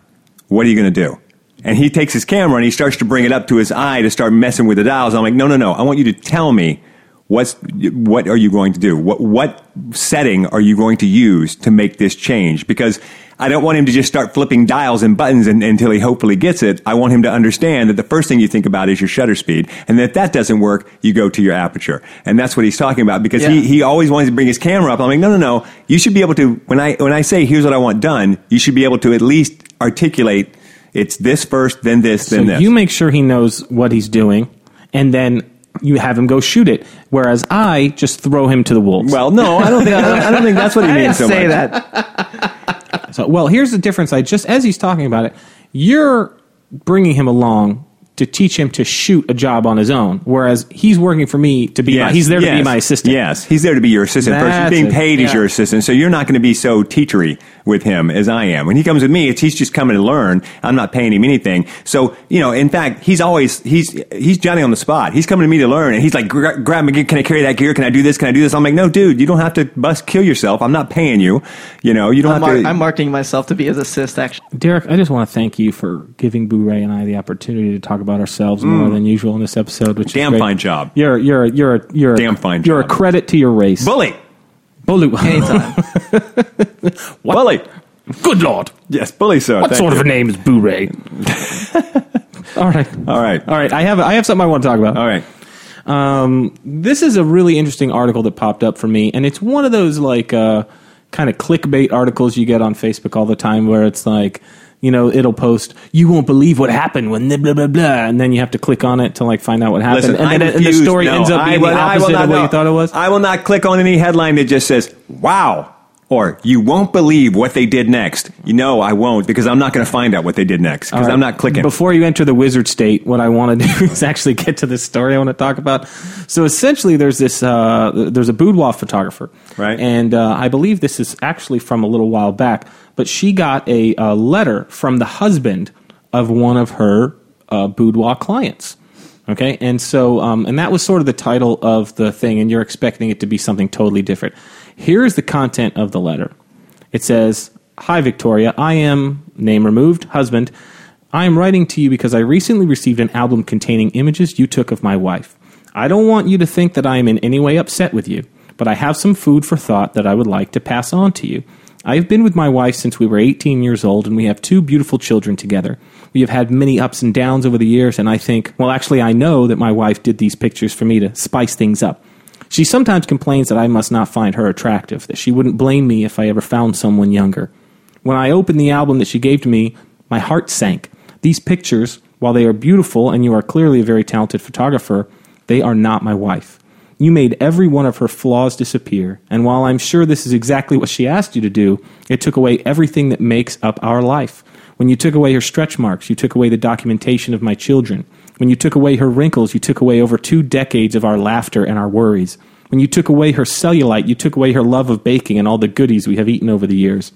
Speaker 2: What are you going to do? And he takes his camera and he starts to bring it up to his eye to start messing with the dials. I'm like, no, no, no. I want you to tell me what's what are you going to do? What what setting are you going to use to make this change? Because I don't want him to just start flipping dials and buttons and, until he hopefully gets it. I want him to understand that the first thing you think about is your shutter speed, and that if that doesn't work, you go to your aperture, and that's what he's talking about. Because he
Speaker 4: Yeah.
Speaker 2: he always wants to bring his camera up. I'm like, no, no, no. You should be able to when I when I say here's what I want done, you should be able to at least articulate. It's this first, then this,
Speaker 3: so
Speaker 2: then this.
Speaker 3: you make sure he knows what he's doing and then you have him go shoot it whereas I just throw him to the wolves.
Speaker 2: well, no, I don't think I don't, I don't think that's what he
Speaker 4: I
Speaker 2: means
Speaker 4: didn't
Speaker 2: so
Speaker 4: say
Speaker 2: much.
Speaker 4: that.
Speaker 3: So, well, here's the difference. I just as he's talking about it, you're bringing him along to teach him to shoot a job on his own, whereas he's working for me to be. my, he's there to be my assistant.
Speaker 2: Yes, he's there to be your assistant first. He's
Speaker 3: That's
Speaker 2: being paid as
Speaker 4: Yeah.
Speaker 2: your assistant, so you're not going to be so teachery with him as I am. When he comes with me, it's he's just coming to learn. I'm not paying him anything. So you know, in fact, he's always he's he's Johnny on the spot. He's coming to me to learn, and he's like, "Gra- grab me, can I carry that gear? Can I do this? Can I do this? I'm like, no, dude, you don't have to bust kill yourself. I'm not paying you. You know, you don't
Speaker 4: I'm,
Speaker 2: have
Speaker 4: mar-
Speaker 2: to.
Speaker 4: I'm marketing myself to be his assist. Actually,
Speaker 3: Derek, I just want to thank you for giving Boo Ray and I the opportunity to talk about ourselves more than usual in this episode. Which
Speaker 2: Mm. Damn
Speaker 3: is great.
Speaker 2: fine job.
Speaker 3: You're you're you're a, you're a,
Speaker 2: Damn fine
Speaker 3: You're
Speaker 2: job.
Speaker 3: a credit to your race.
Speaker 2: bully,
Speaker 3: Bully.
Speaker 4: anytime.
Speaker 2: bully.
Speaker 3: Good lord.
Speaker 2: Yes, bully. sir.
Speaker 3: What
Speaker 2: thank
Speaker 3: sort
Speaker 2: you.
Speaker 3: of a name is Boo Ray? All right.
Speaker 2: All right,
Speaker 3: All right. I have I have something I want to talk about.
Speaker 2: all right.
Speaker 3: Um, this is a really interesting article that popped up for me, and it's one of those like uh, kind of clickbait articles you get on Facebook all the time, where it's like, you know, it'll post, "You won't believe what happened when blah blah blah,", blah and then you have to click on it to like find out what happened,
Speaker 2: Listen,
Speaker 3: and then it- and the story
Speaker 2: no,
Speaker 3: ends up
Speaker 2: I
Speaker 3: being
Speaker 2: will-
Speaker 3: the opposite
Speaker 2: not-
Speaker 3: of what
Speaker 2: no.
Speaker 3: you thought it was.
Speaker 2: I will not click on any headline that just says "Wow" or "You won't believe what they did next." You know, I won't because I'm not going to find out what they did next because
Speaker 3: right.
Speaker 2: I'm not clicking.
Speaker 3: Before you enter the wizard state, what I want to do is actually get to the story I want to talk about. So essentially, there's this uh, there's a boudoir photographer,
Speaker 2: Right.
Speaker 3: And uh, I believe this is actually from a little while back, but she got a, uh letter from the husband of one of her uh, boudoir clients. Okay, and so um, and that was sort of the title of the thing, and you're expecting it to be something totally different. Here's the content of the letter. It says, Hi, Victoria. I am, name removed, husband. I am writing to you because I recently received an album containing images you took of my wife. I don't want you to think that I am in any way upset with you, but I have some food for thought that I would like to pass on to you. I have been with my wife since we were 18 years old, and we have two beautiful children together. We have had many ups and downs over the years, and I think, well, actually, I know that my wife did these pictures for me to spice things up. She sometimes complains that I must not find her attractive, that she wouldn't blame me if I ever found someone younger. When I opened the album that she gave to me, my heart sank. These pictures, while they are beautiful and you are clearly a very talented photographer, they are not my wife. You made every one of her flaws disappear, and while I'm sure this is exactly what she asked you to do, it took away everything that makes up our life. When you took away her stretch marks, you took away the documentation of my children. When you took away her wrinkles, you took away over two decades of our laughter and our worries. When you took away her cellulite, you took away her love of baking and all the goodies we have eaten over the years.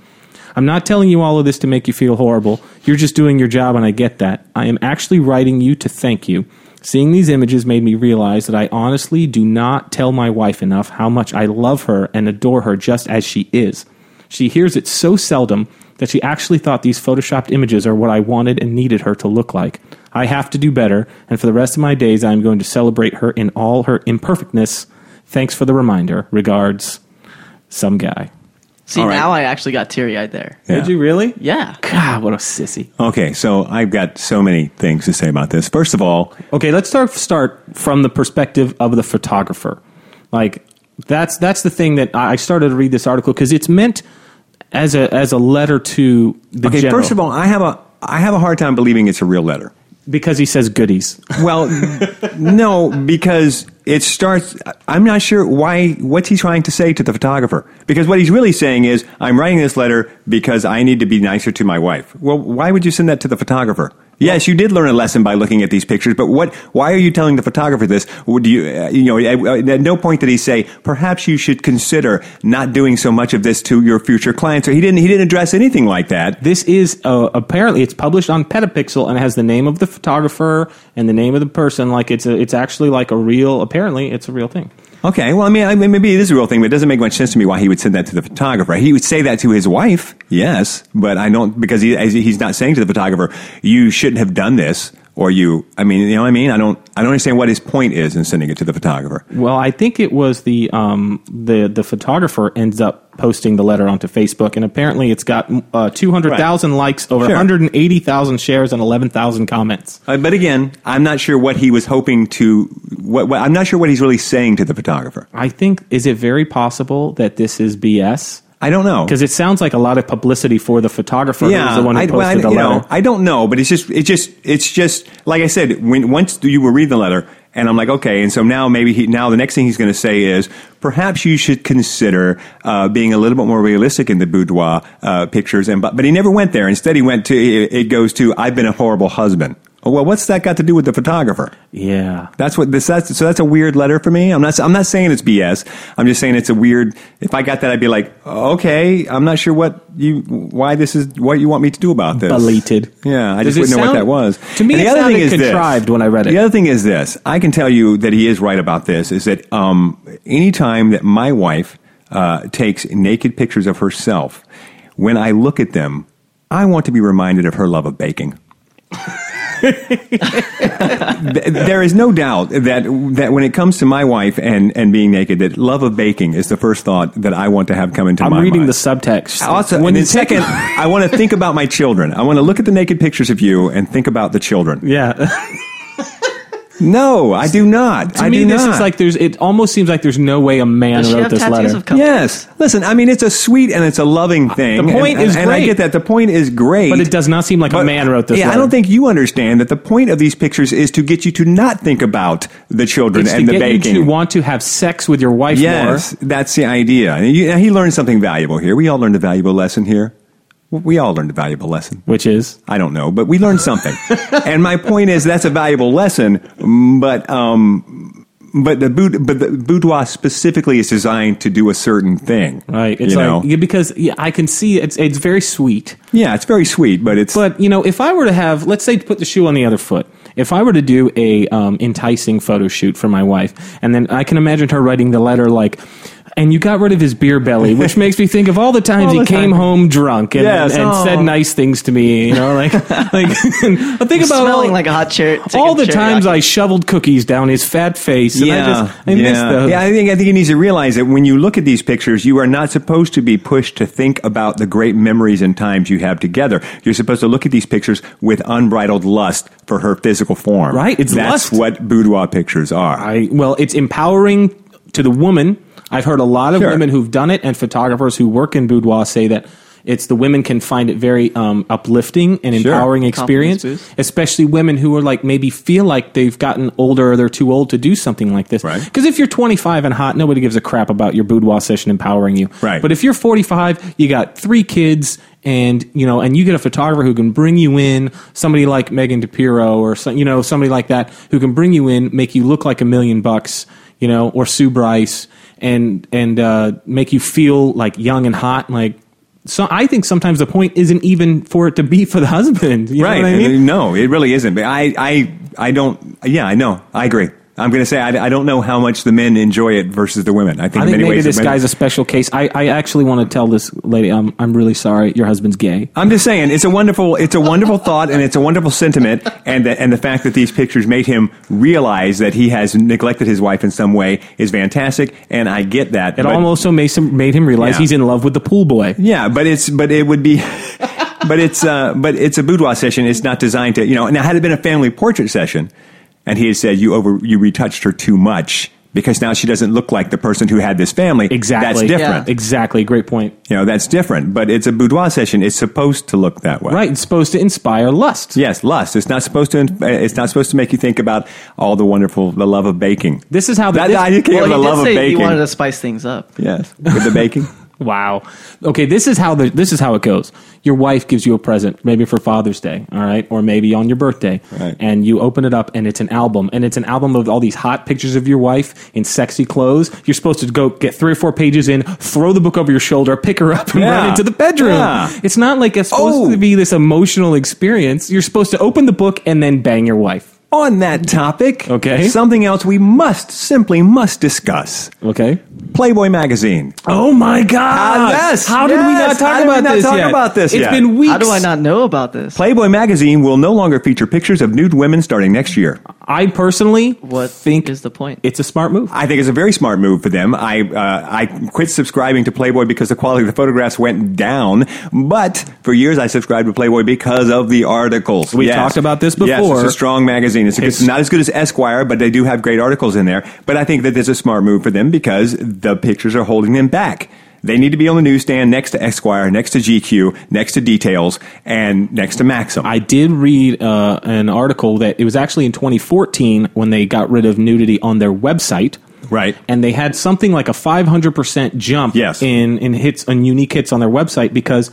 Speaker 3: I'm not telling you all of this to make you feel horrible. You're just doing your job, and I get that. I am actually writing you to thank you. Seeing these images made me realize that I honestly do not tell my wife enough how much I love her and adore her just as she is. She hears it so seldom that she actually thought these photoshopped images are what I wanted and needed her to look like. I have to do better, and for the rest of my days, I am going to celebrate her in all her imperfectness. Thanks for the reminder. Regards, some guy.
Speaker 4: See,
Speaker 2: All right.
Speaker 4: now I actually got teary eyed there.
Speaker 2: Yeah.
Speaker 3: Did you really?
Speaker 4: Yeah.
Speaker 3: God, what a sissy.
Speaker 2: Okay, so I've got so many things to say about this. First of all,
Speaker 3: Okay, let's start start from the perspective of the photographer. Like that's that's the thing that I I started to read this article because it's meant as a as a letter to the
Speaker 2: okay,
Speaker 3: general
Speaker 2: first of all, I have a I have a hard time believing it's a real letter.
Speaker 3: because he says goodies.
Speaker 2: Well, no, because it starts. I'm not sure why. What's he trying to say to the photographer? Because what he's really saying is, I'm writing this letter because I need to be nicer to my wife. Well, why would you send that to the photographer? Yes, you did learn a lesson by looking at these pictures, but what? Why are you telling the photographer this? Would you, uh, you know, at, at no point did he say, perhaps you should consider not doing so much of this to your future clients. Or he didn't. He didn't address anything like that.
Speaker 3: This is uh, apparently it's published on Petapixel and it has the name of the photographer and the name of the person. Like it's a, it's actually like a real. It's a real thing.
Speaker 2: Okay, well, I mean, I mean, maybe it is a real thing, but it doesn't make much sense to me why he would send that to the photographer. He would say that to his wife, yes, but I don't because he he's not saying to the photographer, "You shouldn't have done this," or "You." I mean, you know what I mean? I don't. I don't understand what his point is in sending it to the photographer.
Speaker 3: Well, I think it was the um, the the photographer ends up posting the letter onto Facebook, and apparently it's got uh, two hundred thousand likes, over
Speaker 2: Sure.
Speaker 3: one hundred and eighty thousand shares, and eleven thousand comments.
Speaker 2: Uh, but again, I'm not sure what he was hoping to. What, what I'm not sure what he's really saying to the photographer.
Speaker 3: I think is it very possible that this is BS
Speaker 2: I don't know
Speaker 3: because it sounds like a lot of publicity for the photographer who's the one who
Speaker 2: I,
Speaker 3: posted
Speaker 2: well, I-
Speaker 3: the letter.
Speaker 2: know, I don't know, but it's just, it's just, it's just like I said. When once you were reading the letter, and I'm like, okay, and so now maybe he, now the next thing he's going to say is perhaps you should consider uh, being a little bit more realistic in the boudoir uh, pictures, and but but he never went there. Instead, he went to it, it goes to I've been a horrible husband. Oh, Well, what's that got to do with the photographer?
Speaker 3: yeah,
Speaker 2: That's what this. That's, so that's a weird letter for me. I'm not. I'm not saying it's BS. I'm just saying it's a weird. If I got that, I'd be like, okay, I'm not sure what you, why this is, what you want me to do about this.
Speaker 3: Belated.
Speaker 2: Yeah, I
Speaker 3: Does
Speaker 2: just wouldn't know what that was.
Speaker 3: to me
Speaker 2: And the other thing is this.
Speaker 3: contrived when I read it.
Speaker 2: The other thing is this. I can tell you that he is right about this. Is that um, anytime that my wife uh, takes naked pictures of herself, when I look at them, I want to be reminded of her love of baking. Th- there is no doubt that that when it comes to my wife and, and being naked, that love of baking is the first thought that I want to have come into
Speaker 3: I'm
Speaker 2: my
Speaker 3: reading
Speaker 2: mind.
Speaker 3: the subtext.
Speaker 2: Also,
Speaker 3: when
Speaker 2: and then second, I want to think about my children. I want to look at the naked pictures of you and think about the children.
Speaker 3: yeah.
Speaker 2: No, I do not.
Speaker 3: to
Speaker 2: I
Speaker 3: me,
Speaker 2: do
Speaker 3: this
Speaker 2: not.
Speaker 3: is like there's. It almost seems like there's no way a man
Speaker 4: Does she
Speaker 3: wrote
Speaker 4: have
Speaker 3: this
Speaker 4: tattoos
Speaker 3: letter.
Speaker 4: of cupcakes?
Speaker 2: Yes. Listen, I mean, it's a sweet and it's a loving thing.
Speaker 3: the point
Speaker 2: and,
Speaker 3: is
Speaker 2: and I
Speaker 3: great.
Speaker 2: get that. The point is great.
Speaker 3: But it does not seem like a
Speaker 2: But-
Speaker 3: man wrote this.
Speaker 2: Yeah, I
Speaker 3: letter.
Speaker 2: don't think you understand that the point of these pictures is to get you to not think about the children
Speaker 3: It's
Speaker 2: and
Speaker 3: to
Speaker 2: the
Speaker 3: get
Speaker 2: baking.
Speaker 3: you to want to have sex with your wife
Speaker 2: Yes,
Speaker 3: more.
Speaker 2: that's the idea. And you- he learned something valuable here. We all learned a valuable lesson here. We all learned a valuable lesson.
Speaker 3: Which is
Speaker 2: I don't know, but we learned something. and my point is that's a valuable lesson, but um, but the boud- but the boudoir specifically is designed to do a certain thing,
Speaker 3: right. It's
Speaker 2: you
Speaker 3: like
Speaker 2: know?
Speaker 3: because yeah, I can see it's it's very sweet.
Speaker 2: yeah, it's very sweet, but it's
Speaker 3: But you know, if I were to have, let's say, put the shoe on the other foot. If I were to do a um, enticing photo shoot for my wife, and then I can imagine her writing the letter like. And you got rid of his beer belly, which makes me think of all the times
Speaker 2: All
Speaker 3: he came
Speaker 2: time.
Speaker 3: home drunk and,
Speaker 2: Yes,
Speaker 3: and
Speaker 2: oh.
Speaker 3: said nice things to me. You know, like like I think about
Speaker 4: Smelling
Speaker 3: all,
Speaker 4: like a hot shirt.
Speaker 3: all the times I shoveled cookies down his fat face. And
Speaker 2: yeah,
Speaker 3: I just I miss
Speaker 2: yeah.
Speaker 3: those.
Speaker 2: yeah. I think I think he needs to realize that when you look at these pictures, you are not supposed to be pushed to think about the great memories and times you have together. You're supposed to look at these pictures with unbridled lust for her physical form.
Speaker 3: Right, it's
Speaker 2: that's
Speaker 3: lust.
Speaker 2: what boudoir pictures are.
Speaker 3: I well, it's empowering to the woman. I've heard a lot of
Speaker 2: Sure.
Speaker 3: women who've done it, and photographers who work in boudoir say that it's the women can find it very um, uplifting and
Speaker 2: Sure.
Speaker 3: empowering experience, especially women who are like maybe feel like they've gotten older or they're too old to do something like this.
Speaker 2: Right.
Speaker 3: Because if you're 25 and hot, nobody gives a crap about your boudoir session empowering you.
Speaker 2: Right.
Speaker 3: But if you're 45, you got three kids. And you know, and you get a photographer who can bring you in, somebody like Megan DePiro or some, you know, somebody like that who can bring you in, make you look like a million bucks, you know, or Sue Bryce, and and uh, make you feel like young and hot. Like, so I think sometimes the point isn't even for it to be for the husband. You
Speaker 2: right.
Speaker 3: Know what I mean?
Speaker 2: No, it really isn't. But I, I, I don't. Yeah, I know. I agree. I'm going to say I, I don't know how much the men enjoy it versus the women. I think,
Speaker 3: I
Speaker 2: in
Speaker 3: think
Speaker 2: many
Speaker 3: maybe
Speaker 2: ways
Speaker 3: this guy's a special case. I, I actually want to tell this lady, um, I'm really sorry. Your husband's gay.
Speaker 2: I'm just saying it's a wonderful it's a wonderful thought and it's a wonderful sentiment and the, and the fact that these pictures made him realize that he has neglected his wife in some way is fantastic and I get that.
Speaker 3: It
Speaker 2: but-
Speaker 3: almost so made him, made him realize
Speaker 2: Yeah.
Speaker 3: he's in love with the pool boy.
Speaker 2: Yeah, but it's but it would be but it's uh but it's a boudoir session. It's not designed to you know. Now had it been a family portrait session, and he had said you over you retouched her too much because now she doesn't look like the person who had this family.
Speaker 3: Exactly.
Speaker 2: That's different.
Speaker 4: Yeah.
Speaker 3: Exactly. Great point.
Speaker 2: You know that's different. But it's a boudoir session. It's supposed to look that way.
Speaker 3: Right. It's supposed to inspire lust.
Speaker 2: Yes, lust. It's not supposed to. Uh, it's not supposed to make you think about all the wonderful, the love of baking.
Speaker 3: This is how the,
Speaker 2: That,
Speaker 3: this-
Speaker 2: I came
Speaker 4: Well,
Speaker 2: the love of
Speaker 4: baking. he wanted to spice things up.
Speaker 2: yes, with the baking.
Speaker 3: Wow. Okay, this is how the this is how it goes. Your wife gives you a present, maybe for Father's Day, all right, or maybe on your birthday,
Speaker 2: Right.
Speaker 3: and you open it up, and it's an album, and it's an album of all these hot pictures of your wife in sexy clothes. You're supposed to go get three or four pages in, throw the book over your shoulder, pick her up, and
Speaker 2: Yeah.
Speaker 3: run into the bedroom.
Speaker 2: Yeah.
Speaker 3: It's not like it's supposed
Speaker 2: Oh.
Speaker 3: to be this emotional experience. You're supposed to open the book and then bang your wife.
Speaker 2: On that topic,
Speaker 3: Okay.
Speaker 2: something else we must simply must discuss.
Speaker 3: Okay.
Speaker 2: Playboy magazine.
Speaker 3: Oh my God!
Speaker 2: Ah, yes,
Speaker 3: How did we not talk
Speaker 2: How did we
Speaker 3: about
Speaker 2: not
Speaker 3: this
Speaker 2: talk
Speaker 3: yet?
Speaker 2: about this
Speaker 3: It's
Speaker 2: yet?
Speaker 3: been weeks.
Speaker 4: How do I not know about this?
Speaker 2: Playboy magazine will no longer feature pictures of nude women starting next year.
Speaker 3: I personally
Speaker 4: What
Speaker 3: think
Speaker 4: is the point?
Speaker 3: it's a smart move.
Speaker 2: I think it's a very smart move for them. I uh, I quit subscribing to Playboy because the quality of the photographs went down. But for years, I subscribed to Playboy because of the articles.
Speaker 3: We talked about this before.
Speaker 2: Yes,
Speaker 3: before.
Speaker 2: it's a strong magazine. It's, a
Speaker 3: It's-
Speaker 2: it's not as good as Esquire, but they do have great articles in there. But I think that this is a smart move for them because the pictures are holding them back. They need to be on the newsstand next to Esquire, next to GQ, next to Details, and next to Maxim.
Speaker 3: I did read uh, an article that it was actually in 2014 when they got rid of nudity on their website.
Speaker 2: Right.
Speaker 3: And they had something like a 500% jump
Speaker 2: Yes.
Speaker 3: in, in hits on unique hits on their website because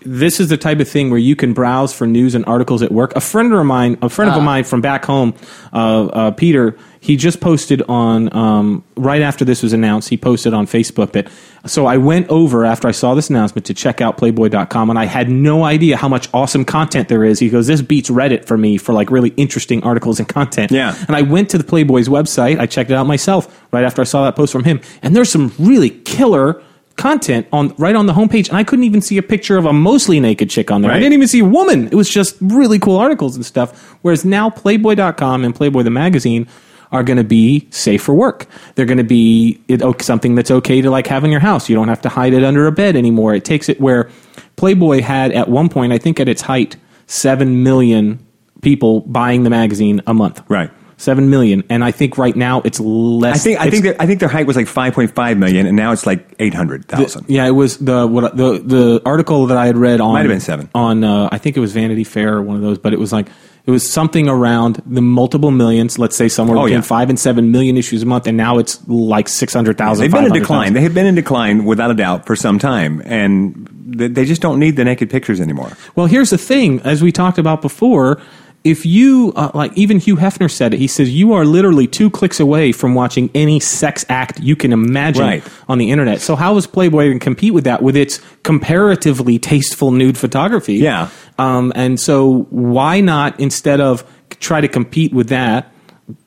Speaker 3: this is the type of thing where you can browse for news and articles at work. A friend of mine, a friend of mine from back home, uh, uh, Peter, he just posted on um, right after this was announced. He posted on Facebook that. So I went over after I saw this announcement to check out Playboy.com, and I had no idea how much awesome content there is. He goes, "This beats Reddit for me for like really interesting articles and content."
Speaker 2: Yeah.
Speaker 3: And I went to the Playboy's website. I checked it out myself right after I saw that post from him, and there's some really killer content on right on the homepage, and I couldn't even see a picture of a mostly naked chick on there. I didn't even see a woman. It was just really cool articles and stuff. Whereas now Playboy.com and Playboy the magazine are going to be safe for work. They're going to be it, oh, something that's okay to like have in your house. You don't have to hide it under a bed anymore. It takes it where Playboy had at one point, I think at its height, seven million people buying the magazine a month.
Speaker 2: Right.
Speaker 3: Seven million, and I think right now it's less.
Speaker 2: I think I think their, I think their height was like 5.5 million, and now it's like 800,000.
Speaker 3: Yeah, it was the what the the article that I had read on
Speaker 2: Might have been seven.
Speaker 3: on uh, I think it was Vanity Fair or one of those, but it was like it was something around the multiple millions. Let's say somewhere
Speaker 2: Oh,
Speaker 3: between
Speaker 2: yeah.
Speaker 3: five and seven million issues a month, and now it's like six hundred thousand.
Speaker 2: They've been in decline. They have been in decline without a doubt for some time, and they just don't need the naked pictures anymore.
Speaker 3: Well, here's the thing, as we talked about before. If you uh, like, even Hugh Hefner said it. He says you are literally two clicks away from watching any sex act you can imagine
Speaker 2: Right.
Speaker 3: on the internet. So how is Playboy going to compete with that with its comparatively tasteful nude photography?
Speaker 2: Yeah.
Speaker 3: Um, and so why not instead of try to compete with that?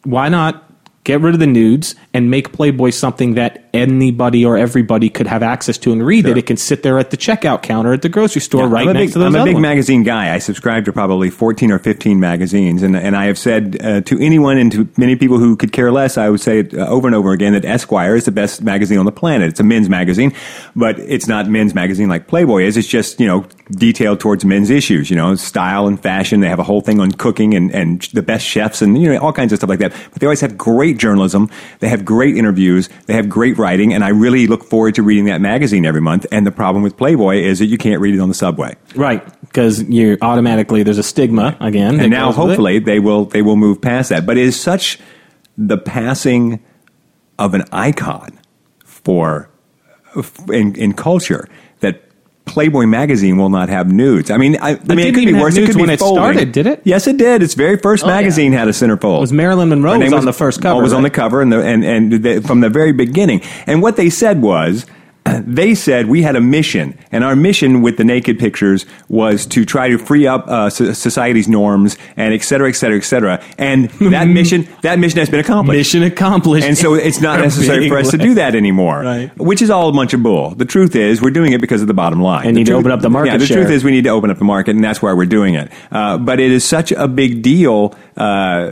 Speaker 3: Why not get rid of the nudes and make Playboy something that anybody or everybody could have access to and read? That it can sit there at the checkout counter at the grocery store right
Speaker 2: I'm a
Speaker 3: next
Speaker 2: big,
Speaker 3: to those
Speaker 2: I'm a big
Speaker 3: ones.
Speaker 2: magazine guy. I subscribe to probably 14 or 15 magazines, and, and I have said uh, to anyone and to many people who could care less, I would say it, uh, over and over again that Esquire is the best magazine on the planet. It's a men's magazine, but it's not men's magazine like Playboy is. It's just, you know, detailed towards men's issues, you know, style and fashion. They have a whole thing on cooking and, and the best chefs and, you know, all kinds of stuff like that. But they always have great journalism. They have great interviews. They have great writing, and I really look forward to reading that magazine every month. And the problem with Playboy is that you can't read it on the subway.
Speaker 3: Right, because you automatically there's a stigma again.
Speaker 2: and now
Speaker 3: goes with it.
Speaker 2: hopefully they will they will move past that. But it is such the passing of an icon for in, in culture Playboy magazine will not have nudes. I mean, I, I mean, it could be worse. It could be
Speaker 3: when it
Speaker 2: folding.
Speaker 3: started, did it?
Speaker 2: Yes, it did. Its very first
Speaker 4: Oh, yeah.
Speaker 2: magazine had a centerfold.
Speaker 3: was Marilyn Monroe
Speaker 2: Her
Speaker 3: was on the first cover.
Speaker 2: oh, was on the cover, and the, and and the, from the very beginning. And what they said was they said we had a mission, and our mission with the naked pictures was to try to free up uh, so- society's norms and et cetera, et cetera, et cetera. And that mission, that mission has been accomplished.
Speaker 3: Mission accomplished.
Speaker 2: And so it's not necessary for us to do that anymore,
Speaker 3: Right.
Speaker 2: which is all a bunch of bull. The truth is, we're doing it because of the bottom line.
Speaker 3: And
Speaker 2: The
Speaker 3: need to open up the market
Speaker 2: Yeah, the
Speaker 3: share.
Speaker 2: truth is, we need to open up the market, and that's why we're doing it. Uh, but it is such a big deal uh,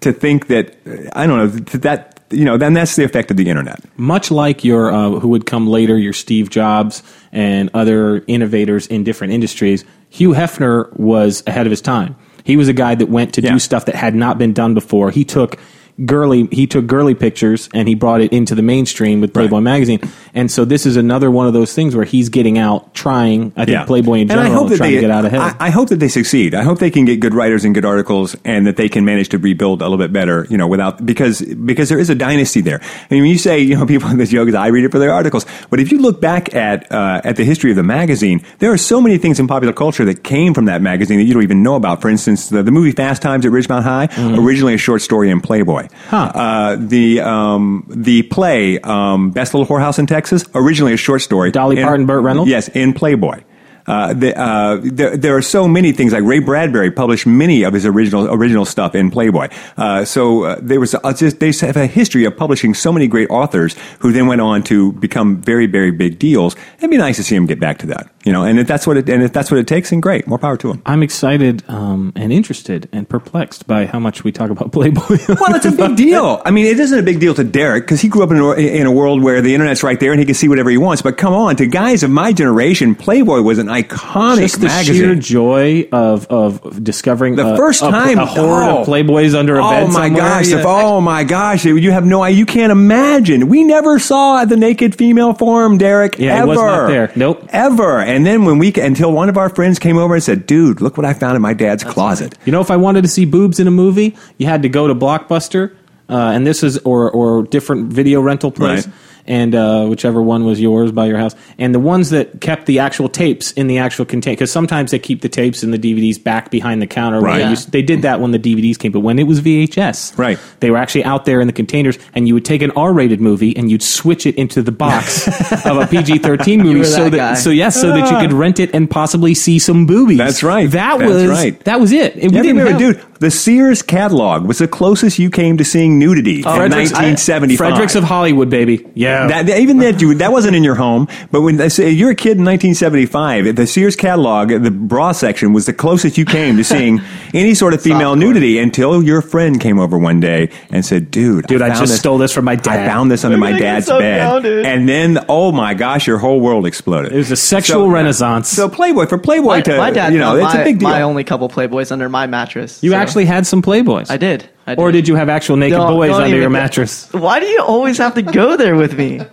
Speaker 2: to think that I don't know that you know. Then that's the effect of the internet.
Speaker 3: much like your uh, who would come later, your Steve Jobs and other innovators in different industries. Hugh Hefner was ahead of his time. He was a guy that went to
Speaker 2: Yeah.
Speaker 3: do stuff that had not been done before. He took girly he took girly pictures and he brought it into the mainstream with Playboy
Speaker 2: Right.
Speaker 3: magazine. And so this is another one of those things where he's getting out trying. I think Playboy in general
Speaker 2: and I hope that
Speaker 3: trying
Speaker 2: they,
Speaker 3: to get out ahead.
Speaker 2: I, I hope that they succeed. I hope they can get good writers and good articles, and that they can manage to rebuild a little bit better. You know, without because because there is a dynasty there. I mean, when you say you know people the this is I read it for their articles, but if you look back at uh, at the history of the magazine, there are so many things in popular culture that came from that magazine that you don't even know about. For instance, the, the movie Fast Times at Ridgemont High, originally a short story in Playboy.
Speaker 3: Huh.
Speaker 2: Uh, the um, the play um, Best Little Whorehouse in Texas, originally a short story.
Speaker 3: Dolly
Speaker 2: in-
Speaker 3: Parton, Burt Reynolds?
Speaker 2: Yes, in Playboy. Uh, the, uh, there, there are so many things like Ray Bradbury published many of his original original stuff in Playboy. Uh, so uh, there was uh, just they have a history of publishing so many great authors who then went on to become very very big deals. It'd be nice to see them get back to that, you know. And if that's what it and if that's what it takes, then great, more power to them.
Speaker 3: I'm excited um, and interested and perplexed by how much we talk about Playboy.
Speaker 2: Well, it's a big deal. I mean, it isn't a big deal to Derek because he grew up in a, in a world where the internet's right there and he can see whatever he wants. But come on, to guys of my generation, Playboy was an iconic
Speaker 3: Just the
Speaker 2: magazine.
Speaker 3: sheer joy of of discovering
Speaker 2: The
Speaker 3: a-
Speaker 2: first time,
Speaker 3: a horde
Speaker 2: oh.
Speaker 3: of Playboys under a
Speaker 2: oh
Speaker 3: bed.
Speaker 2: my gosh!
Speaker 3: Yeah.
Speaker 2: If, oh my gosh! You have no. You can't imagine. We never saw the naked female form, Derek.
Speaker 3: Yeah, it
Speaker 2: ever.
Speaker 3: was not there. Nope.
Speaker 2: Ever. And then when we until one of our friends came over and said, "Dude, look what I found in my dad's closet."
Speaker 3: You know, if I wanted to see boobs in a movie, you had to go to Blockbuster, uh, and this is or or different video rental place.
Speaker 2: Right.
Speaker 3: And uh, whichever one was yours by your house, and the ones that kept the actual tapes in the actual container, because sometimes they keep the tapes and the DVDs back behind the counter.
Speaker 2: Right.
Speaker 3: They,
Speaker 4: Yeah.
Speaker 3: used- they did that when the DVDs came, but when it was VHS,
Speaker 2: Right.
Speaker 3: They were actually out there in the containers, and you would take an R-rated movie and you'd switch it into the box of a PG-13 movie,
Speaker 4: were
Speaker 3: so
Speaker 4: that
Speaker 3: that
Speaker 4: guy.
Speaker 3: so yes, so that you could rent it and possibly see some boobies.
Speaker 2: That's right.
Speaker 3: That
Speaker 2: That's
Speaker 3: was
Speaker 2: right.
Speaker 3: that was it. It- we
Speaker 2: Yeah,
Speaker 3: didn't
Speaker 2: remember,
Speaker 3: have-
Speaker 2: dude, the Sears catalog was the closest you came to seeing nudity oh, in
Speaker 3: Fredericks-
Speaker 2: 1975.
Speaker 3: Frederick's of Hollywood, baby. Yeah.
Speaker 2: That, even that, you, that wasn't in your home. But when they say you're a kid in 1975, the Sears catalog, the bra section was the closest you came to seeing any sort of female
Speaker 4: Softcore.
Speaker 2: nudity until your friend came over one day and said, "Dude,
Speaker 3: Dude, I
Speaker 2: found
Speaker 3: just
Speaker 2: this-
Speaker 3: stole this from my
Speaker 2: I
Speaker 3: dad."
Speaker 2: found this under
Speaker 4: We're
Speaker 2: my dad's
Speaker 4: so
Speaker 2: bed."
Speaker 4: grounded.
Speaker 2: And then, oh my gosh, your whole world exploded.
Speaker 3: It was a sexual renaissance.
Speaker 2: So Playboy for Playboy
Speaker 4: My,
Speaker 2: to
Speaker 4: my dad
Speaker 2: you know,
Speaker 4: found
Speaker 2: it's
Speaker 4: my,
Speaker 2: a big deal.
Speaker 4: my only couple Playboys under my mattress.
Speaker 3: you
Speaker 4: so-
Speaker 3: actually had some Playboys.
Speaker 4: I did. I did.
Speaker 3: Or did you have actual naked
Speaker 4: Don't-
Speaker 3: boys
Speaker 4: don't
Speaker 3: under
Speaker 4: even
Speaker 3: your mattress?
Speaker 4: Why do you always have to go there with me?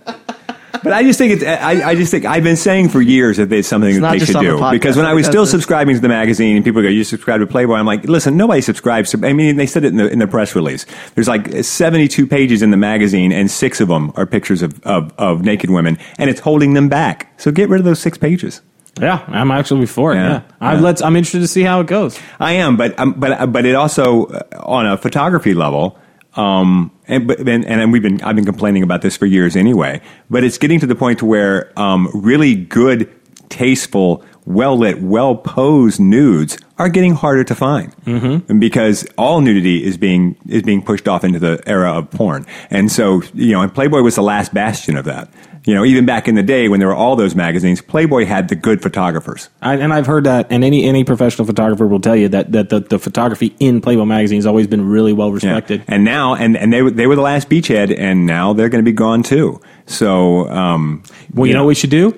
Speaker 2: But I just think it's. I, I just think I've been saying for years that it's something
Speaker 4: It's
Speaker 2: that
Speaker 4: not
Speaker 2: they
Speaker 4: just
Speaker 2: should
Speaker 4: on the
Speaker 2: do.
Speaker 4: podcast,
Speaker 2: Because when I was
Speaker 4: because
Speaker 2: still
Speaker 4: it's-
Speaker 2: subscribing to the magazine, and people go, "You subscribe to Playboy," I'm like, "Listen, nobody subscribes." to I mean, they said it in the in the press release. There's like 72 pages in the magazine, and six of them are pictures of of, of naked women, and it's holding them back. So get rid of those six pages.
Speaker 3: Yeah, I'm actually for it.
Speaker 2: Yeah.
Speaker 3: Yeah, I,
Speaker 2: Yeah.
Speaker 3: let's. I'm interested to see how it goes.
Speaker 2: I am, but um, but but it also uh, on a photography level. Um, and, but, and and we've been I've been complaining about this for years anyway. But it's getting to the point where um, really good, tasteful, well lit, well posed nudes are getting harder to find mm-hmm. because all nudity is being is being pushed off into the era of porn. And so you know, and Playboy was the last bastion of that. You know, even back in the day when there were all those magazines, Playboy had the good photographers.
Speaker 3: I, and I've heard that, and any any professional photographer will tell you that that the, the photography in Playboy magazine has always been really well
Speaker 2: Yeah.
Speaker 3: respected.
Speaker 2: And now, and, and they, were- they were the last beachhead, and now they're going to be gone too. So, um,
Speaker 3: Well, you know what we should do?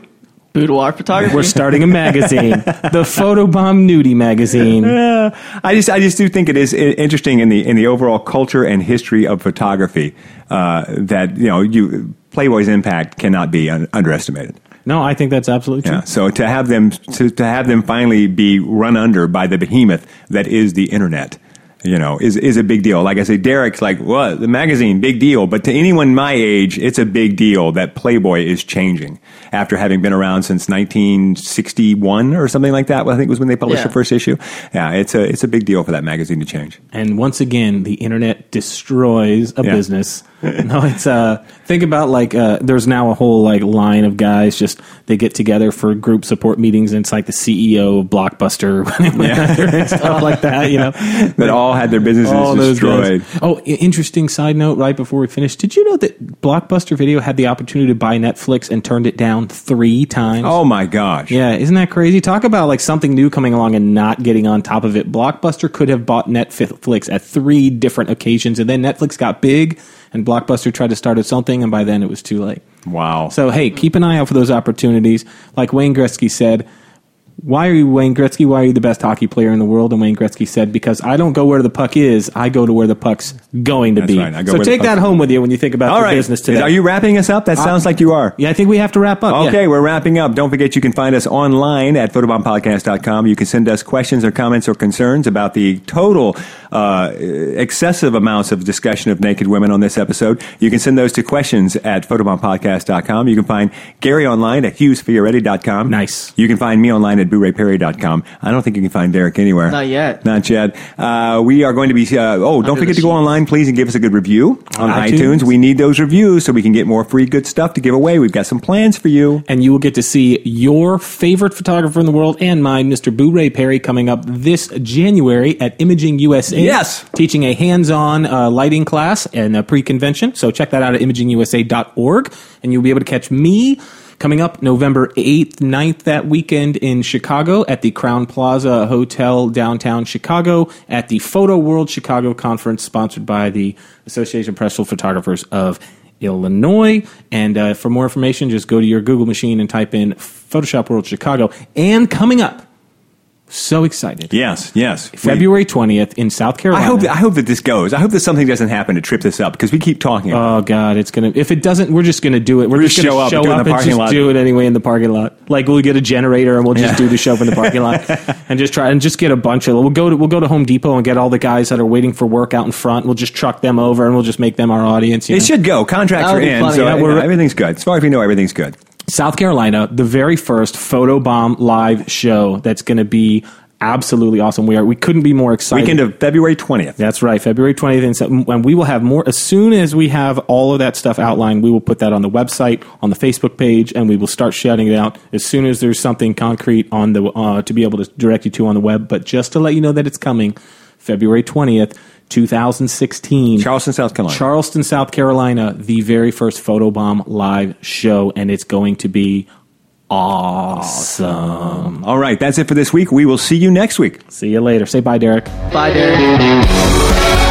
Speaker 4: Boudoir photography.
Speaker 3: We're starting a magazine, the Photobomb Nudie magazine.
Speaker 2: I just, I just do think it is interesting in the in the overall culture and history of photography uh, that you know you Playboy's impact cannot be un- underestimated.
Speaker 3: No, I think that's absolutely true.
Speaker 2: Yeah. So to have them to, to have them finally be run under by the behemoth that is the internet, you know, is is a big deal. Like I say, Derek's like, what the magazine, big deal. But to anyone my age, it's a big deal that Playboy is changing after having been around since 1961 or something like that. Well, I think it was when they published
Speaker 4: Yeah.
Speaker 2: the first issue. Yeah, it's a it's a big deal for that magazine to change.
Speaker 3: And once again, the internet destroys a
Speaker 2: Yeah.
Speaker 3: business no, it's uh think about like uh there's now a whole like line of guys just they get together for group support meetings and it's like the CEO of Blockbuster and stuff like that, you know.
Speaker 2: That all had their businesses
Speaker 3: All
Speaker 2: destroyed.
Speaker 3: Oh, interesting side note right before we finish. Did you know that Blockbuster Video had the opportunity to buy Netflix and turned it down 3 times?
Speaker 2: Oh my gosh.
Speaker 3: Yeah, isn't that crazy? Talk about like something new coming along and not getting on top of it. Blockbuster could have bought Netflix at three different occasions, and then Netflix got big, and Blockbuster tried to start its own thing, and by then it was too late.
Speaker 2: Wow.
Speaker 3: So hey, keep an eye out for those opportunities. Like Wayne Gretzky said, "Why are you Wayne Gretzky? Why are you the best hockey player in the world?" And Wayne Gretzky said, "Because I don't go where the puck is. I go to where the puck's going to
Speaker 2: That's
Speaker 3: be."
Speaker 2: right.
Speaker 3: So take that home with you when you think about
Speaker 2: all
Speaker 3: your
Speaker 2: right.
Speaker 3: business today.
Speaker 2: Are you wrapping us up? That sounds like you are.
Speaker 3: yeah, I think we have to wrap up. Yeah.
Speaker 2: Okay, we're wrapping up. Don't forget you can find us online at photobombpodcast.com. You can send us questions or comments or concerns about the total uh, excessive amounts of discussion of naked women on this episode. You can send those to questions at photobombpodcast.com. You can find Gary online at hughesfioretti.com.
Speaker 3: Nice.
Speaker 2: You can find me online at bourayperry.com. I don't think you can find Derek anywhere.
Speaker 4: Not yet.
Speaker 2: Not yet. Uh, we are going to be, uh, oh, don't
Speaker 4: Under
Speaker 2: forget to go
Speaker 4: sheets.
Speaker 2: online, please, and give us a good review on
Speaker 3: iTunes.
Speaker 2: iTunes. We need those reviews so we can get more free good stuff to give away. We've got some plans for you.
Speaker 3: and you will get to see your favorite photographer in the world and mine, Mr. Booray Perry, coming up this January at Imaging USA.
Speaker 2: Yes.
Speaker 3: Teaching a hands on uh, lighting class and a pre convention. So check that out at imagingusa.org, and you'll be able to catch me. Coming up November 8th, 9th that weekend in Chicago at the Crowne Plaza Hotel downtown Chicago at the Photo World Chicago Conference sponsored by the Association of Professional Photographers of Illinois. And uh, for more information, just go to your Google machine and type in Photoshop World Chicago. And coming up, so excited.
Speaker 2: Yes, yes.
Speaker 3: February 20th in South Carolina.
Speaker 2: I hope that, I hope that this goes. I hope that something doesn't happen to trip this up because we keep talking. about
Speaker 3: Oh God, it's gonna. If it doesn't, we're just gonna do it. We're,
Speaker 2: We're
Speaker 3: just
Speaker 2: just
Speaker 3: gonna
Speaker 2: show up,
Speaker 3: show
Speaker 2: do it in
Speaker 3: up
Speaker 2: the
Speaker 3: and
Speaker 2: parking
Speaker 3: just
Speaker 2: lot.
Speaker 3: do it anyway in the parking lot. Like we'll get a generator and we'll just
Speaker 2: Yeah.
Speaker 3: do the show in the parking lot and just try and just get a bunch of. We'll go to we'll go to Home Depot and get all the guys that are waiting for work out in front. We'll just truck them over and we'll just make them our audience. you
Speaker 2: it
Speaker 3: know?
Speaker 2: should go. Contracts
Speaker 4: That
Speaker 2: are
Speaker 4: be
Speaker 2: in,
Speaker 4: funny.
Speaker 2: so
Speaker 4: Yeah,
Speaker 2: you
Speaker 3: we're-
Speaker 2: everything's good. As far as we know, everything's good.
Speaker 3: South Carolina, the very first Photobomb live show that's going to be absolutely awesome. We are we couldn't be more excited.
Speaker 2: Weekend of February twentieth.
Speaker 3: That's right, February 20th. And, so, and we will have more, as soon as we have all of that stuff outlined, we will put that on the website, on the Facebook page, and we will start shouting it out as soon as there's something concrete on the, uh, to be able to direct you to on the web. But just to let you know that it's coming, February 20th, 2016.
Speaker 2: Charleston, South Carolina.
Speaker 3: Charleston, South Carolina, the very first Photobomb live show, and it's going to be awesome.
Speaker 2: All right, that's it for this week. We will see you next week.
Speaker 3: See you later. Say bye, Derek.
Speaker 4: Bye, Derek.